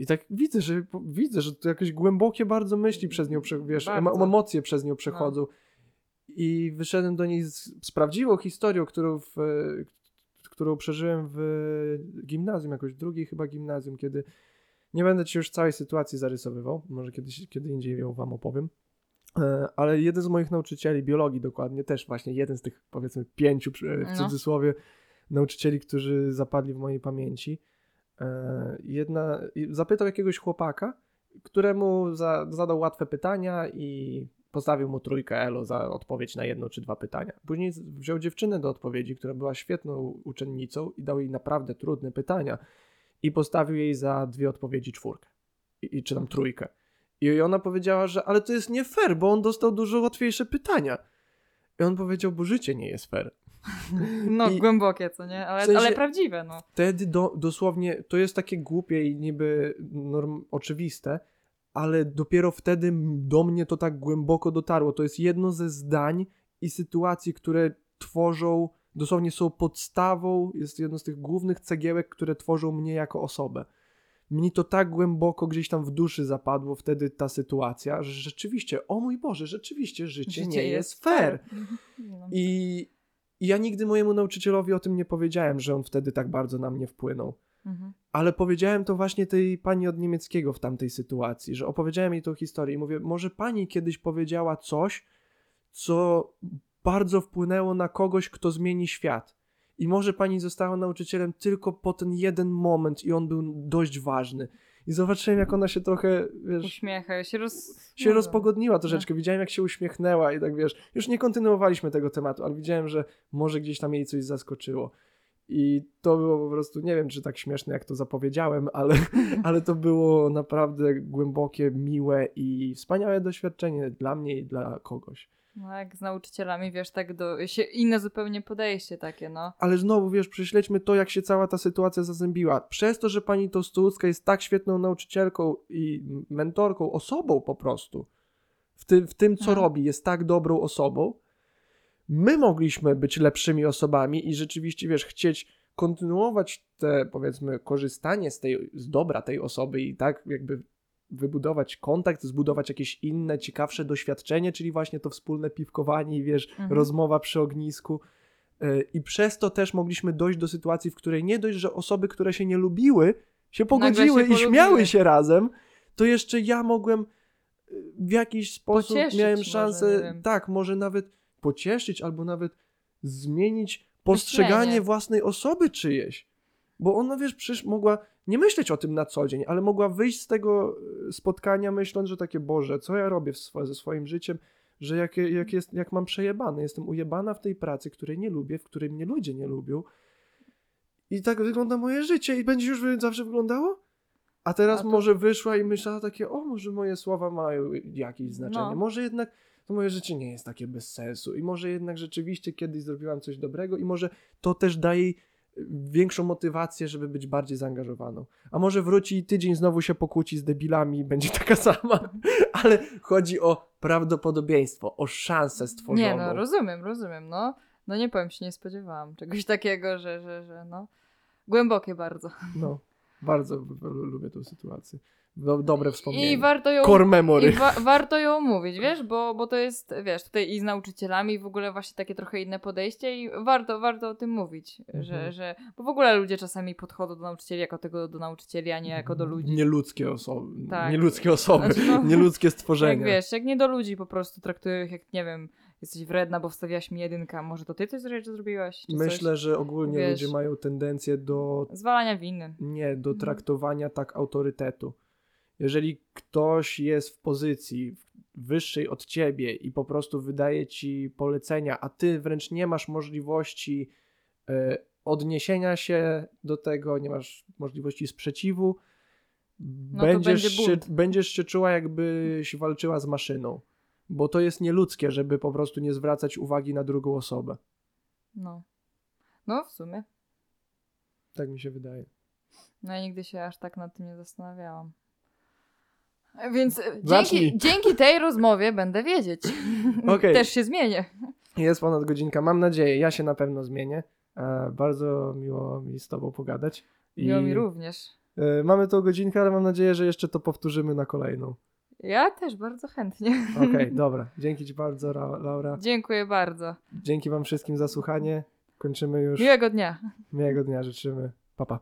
I tak widzę, że widzę, że to jakieś głębokie bardzo myśli przez nią, wiesz, Bardzo. emocje przez nią przechodzą. I wyszedłem do niej z, z prawdziwą historią, którą, w, którą przeżyłem w gimnazjum, jakoś drugiej chyba gimnazjum, kiedy nie będę ci już całej sytuacji zarysowywał, może kiedyś, kiedy indziej ją wam opowiem. E, Ale jeden z moich nauczycieli biologii dokładnie, też właśnie jeden z tych powiedzmy pięciu w No. cudzysłowie nauczycieli, którzy zapadli w mojej pamięci. E, Jedna, zapytał jakiegoś chłopaka, któremu za, zadał łatwe pytania i postawił mu trójkę elo za odpowiedź na jedno czy dwa pytania. Później wziął dziewczynę do odpowiedzi, która była świetną uczennicą i dał jej naprawdę trudne pytania i postawił jej za dwie odpowiedzi czwórkę. I, i czy tam trójkę. I ona powiedziała, że ale to jest nie fair, bo on dostał dużo łatwiejsze pytania. I on powiedział, bo życie nie jest fair. No, I- głębokie, co nie? Ale, w sensie- ale prawdziwe, no. Wtedy do, dosłownie, to jest takie głupie i niby norm, oczywiste, ale dopiero wtedy do mnie to tak głęboko dotarło. To jest jedno ze zdań i sytuacji, które tworzą, dosłownie są podstawą, jest jedno z tych głównych cegiełek, które tworzą mnie jako osobę. Mnie to tak głęboko gdzieś tam w duszy zapadło wtedy ta sytuacja, że rzeczywiście, o mój Boże, rzeczywiście życie, nie jest fair. No. I, I ja nigdy mojemu nauczycielowi o tym nie powiedziałem, że on wtedy tak bardzo na mnie wpłynął. Mhm. Ale powiedziałem to właśnie tej pani od niemieckiego w tamtej sytuacji, że opowiedziałem jej tą historię i mówię, może pani kiedyś powiedziała coś, co bardzo wpłynęło na kogoś, kto zmieni świat. I może pani została nauczycielem tylko po ten jeden moment i on był dość ważny. I zobaczyłem, jak ona się trochę, wiesz, Uśmiecha się, roz... się no, rozpogodniła No. troszeczkę. Widziałem, jak się uśmiechnęła i tak wiesz, już nie kontynuowaliśmy tego tematu, ale widziałem, że może gdzieś tam jej coś zaskoczyło. I to było po prostu, nie wiem, czy tak śmieszne, jak to zapowiedziałem, ale, ale to było naprawdę głębokie, miłe i wspaniałe doświadczenie dla mnie i dla kogoś. No jak z nauczycielami, wiesz, tak do... się inne zupełnie podejście takie, no. Ale znowu, wiesz, prześledźmy to, jak się cała ta sytuacja zazębiła. Przez to, że pani Tostucka jest tak świetną nauczycielką i mentorką, osobą po prostu, w, ty, w tym, co Mhm. robi, jest tak dobrą osobą, my mogliśmy być lepszymi osobami i rzeczywiście, wiesz, chcieć kontynuować te, powiedzmy, korzystanie z, tej, z dobra tej osoby i tak jakby wybudować kontakt, zbudować jakieś inne, ciekawsze doświadczenie, czyli właśnie to wspólne piwkowanie i wiesz, Mhm. rozmowa przy ognisku. Yy, I przez to też mogliśmy dojść do sytuacji, w której nie dość, że osoby, które się nie lubiły, się pogodziły się i śmiały się razem, to jeszcze ja mogłem yy, w jakiś sposób Pocieszyć miałem może, szansę, wiem. tak, może nawet pocieszyć albo nawet zmienić postrzeganie Myślenie. własnej osoby czyjeś. Bo ona, wiesz, przecież mogła nie myśleć o tym na co dzień, ale mogła wyjść z tego e, spotkania myśląc, że takie, Boże, co ja robię ze swoim życiem, że jak, jak, jest, jak mam przejebane, jestem ujebana w tej pracy, której nie lubię, w której mnie ludzie nie lubią. I tak wygląda moje życie i będzie już zawsze wyglądało? A teraz A to- może wyszła i myślała takie, o, może moje słowa mają jakieś znaczenie. No. Może jednak to moje życie nie jest takie bez sensu i może jednak rzeczywiście kiedyś zrobiłam coś dobrego i może to też daje jej większą motywację, żeby być bardziej zaangażowaną. A może wróci i tydzień znowu się pokłóci z debilami i będzie taka sama. Ale chodzi o prawdopodobieństwo, o szansę stworzoną. Nie, no rozumiem, rozumiem, no. No nie powiem ci, nie spodziewałam czegoś takiego, że, że, że no. Głębokie bardzo. No, bardzo lubię tę sytuację. Do, dobre wspomnienie. I warto ją Core memory. I wa- warto ją mówić, wiesz, bo, bo to jest, wiesz, tutaj i z nauczycielami w ogóle właśnie takie trochę inne podejście i warto, warto o tym mówić, że, Mhm. że, bo w ogóle ludzie czasami podchodzą do nauczycieli jako tego do nauczycieli, a nie jako do ludzi. Nieludzkie osoby. Tak. Nieludzkie osoby. Znaczy, no, Nieludzkie stworzenia. Jak wiesz, jak nie do ludzi po prostu traktują ich jak, nie wiem, jesteś wredna, bo wstawiałaś mi jedynka, może to ty coś rzeczy zrobiłaś, Myślę, że ogólnie Wiesz. ludzie mają tendencję do? Zwalania winy. nie, do Mhm. traktowania tak autorytetu. Jeżeli ktoś jest w pozycji wyższej od ciebie i po prostu wydaje ci polecenia, a ty wręcz nie masz możliwości e, odniesienia się do tego, nie masz możliwości sprzeciwu, No będziesz, będzie się, będziesz się czuła, jakbyś walczyła z maszyną. Bo to jest nieludzkie, żeby po prostu nie zwracać uwagi na drugą osobę. No. No, w sumie. Tak mi się wydaje. No ja nigdy się aż tak nad tym nie zastanawiałam. Więc e, dzięki, dzięki tej rozmowie będę wiedzieć. Okej. Też się zmienię. Jest ponad godzinka, mam nadzieję. Ja się na pewno zmienię. E, bardzo miło mi z Tobą pogadać. I, Miło mi również. E, mamy tą godzinkę, ale mam nadzieję, że jeszcze to powtórzymy na kolejną. Ja też bardzo chętnie. Okej, dobra. Dzięki Ci bardzo, Ra- Laura. Dziękuję bardzo. Dzięki Wam wszystkim za słuchanie. Kończymy już. Miłego dnia. Miłego dnia życzymy. Pa, pa.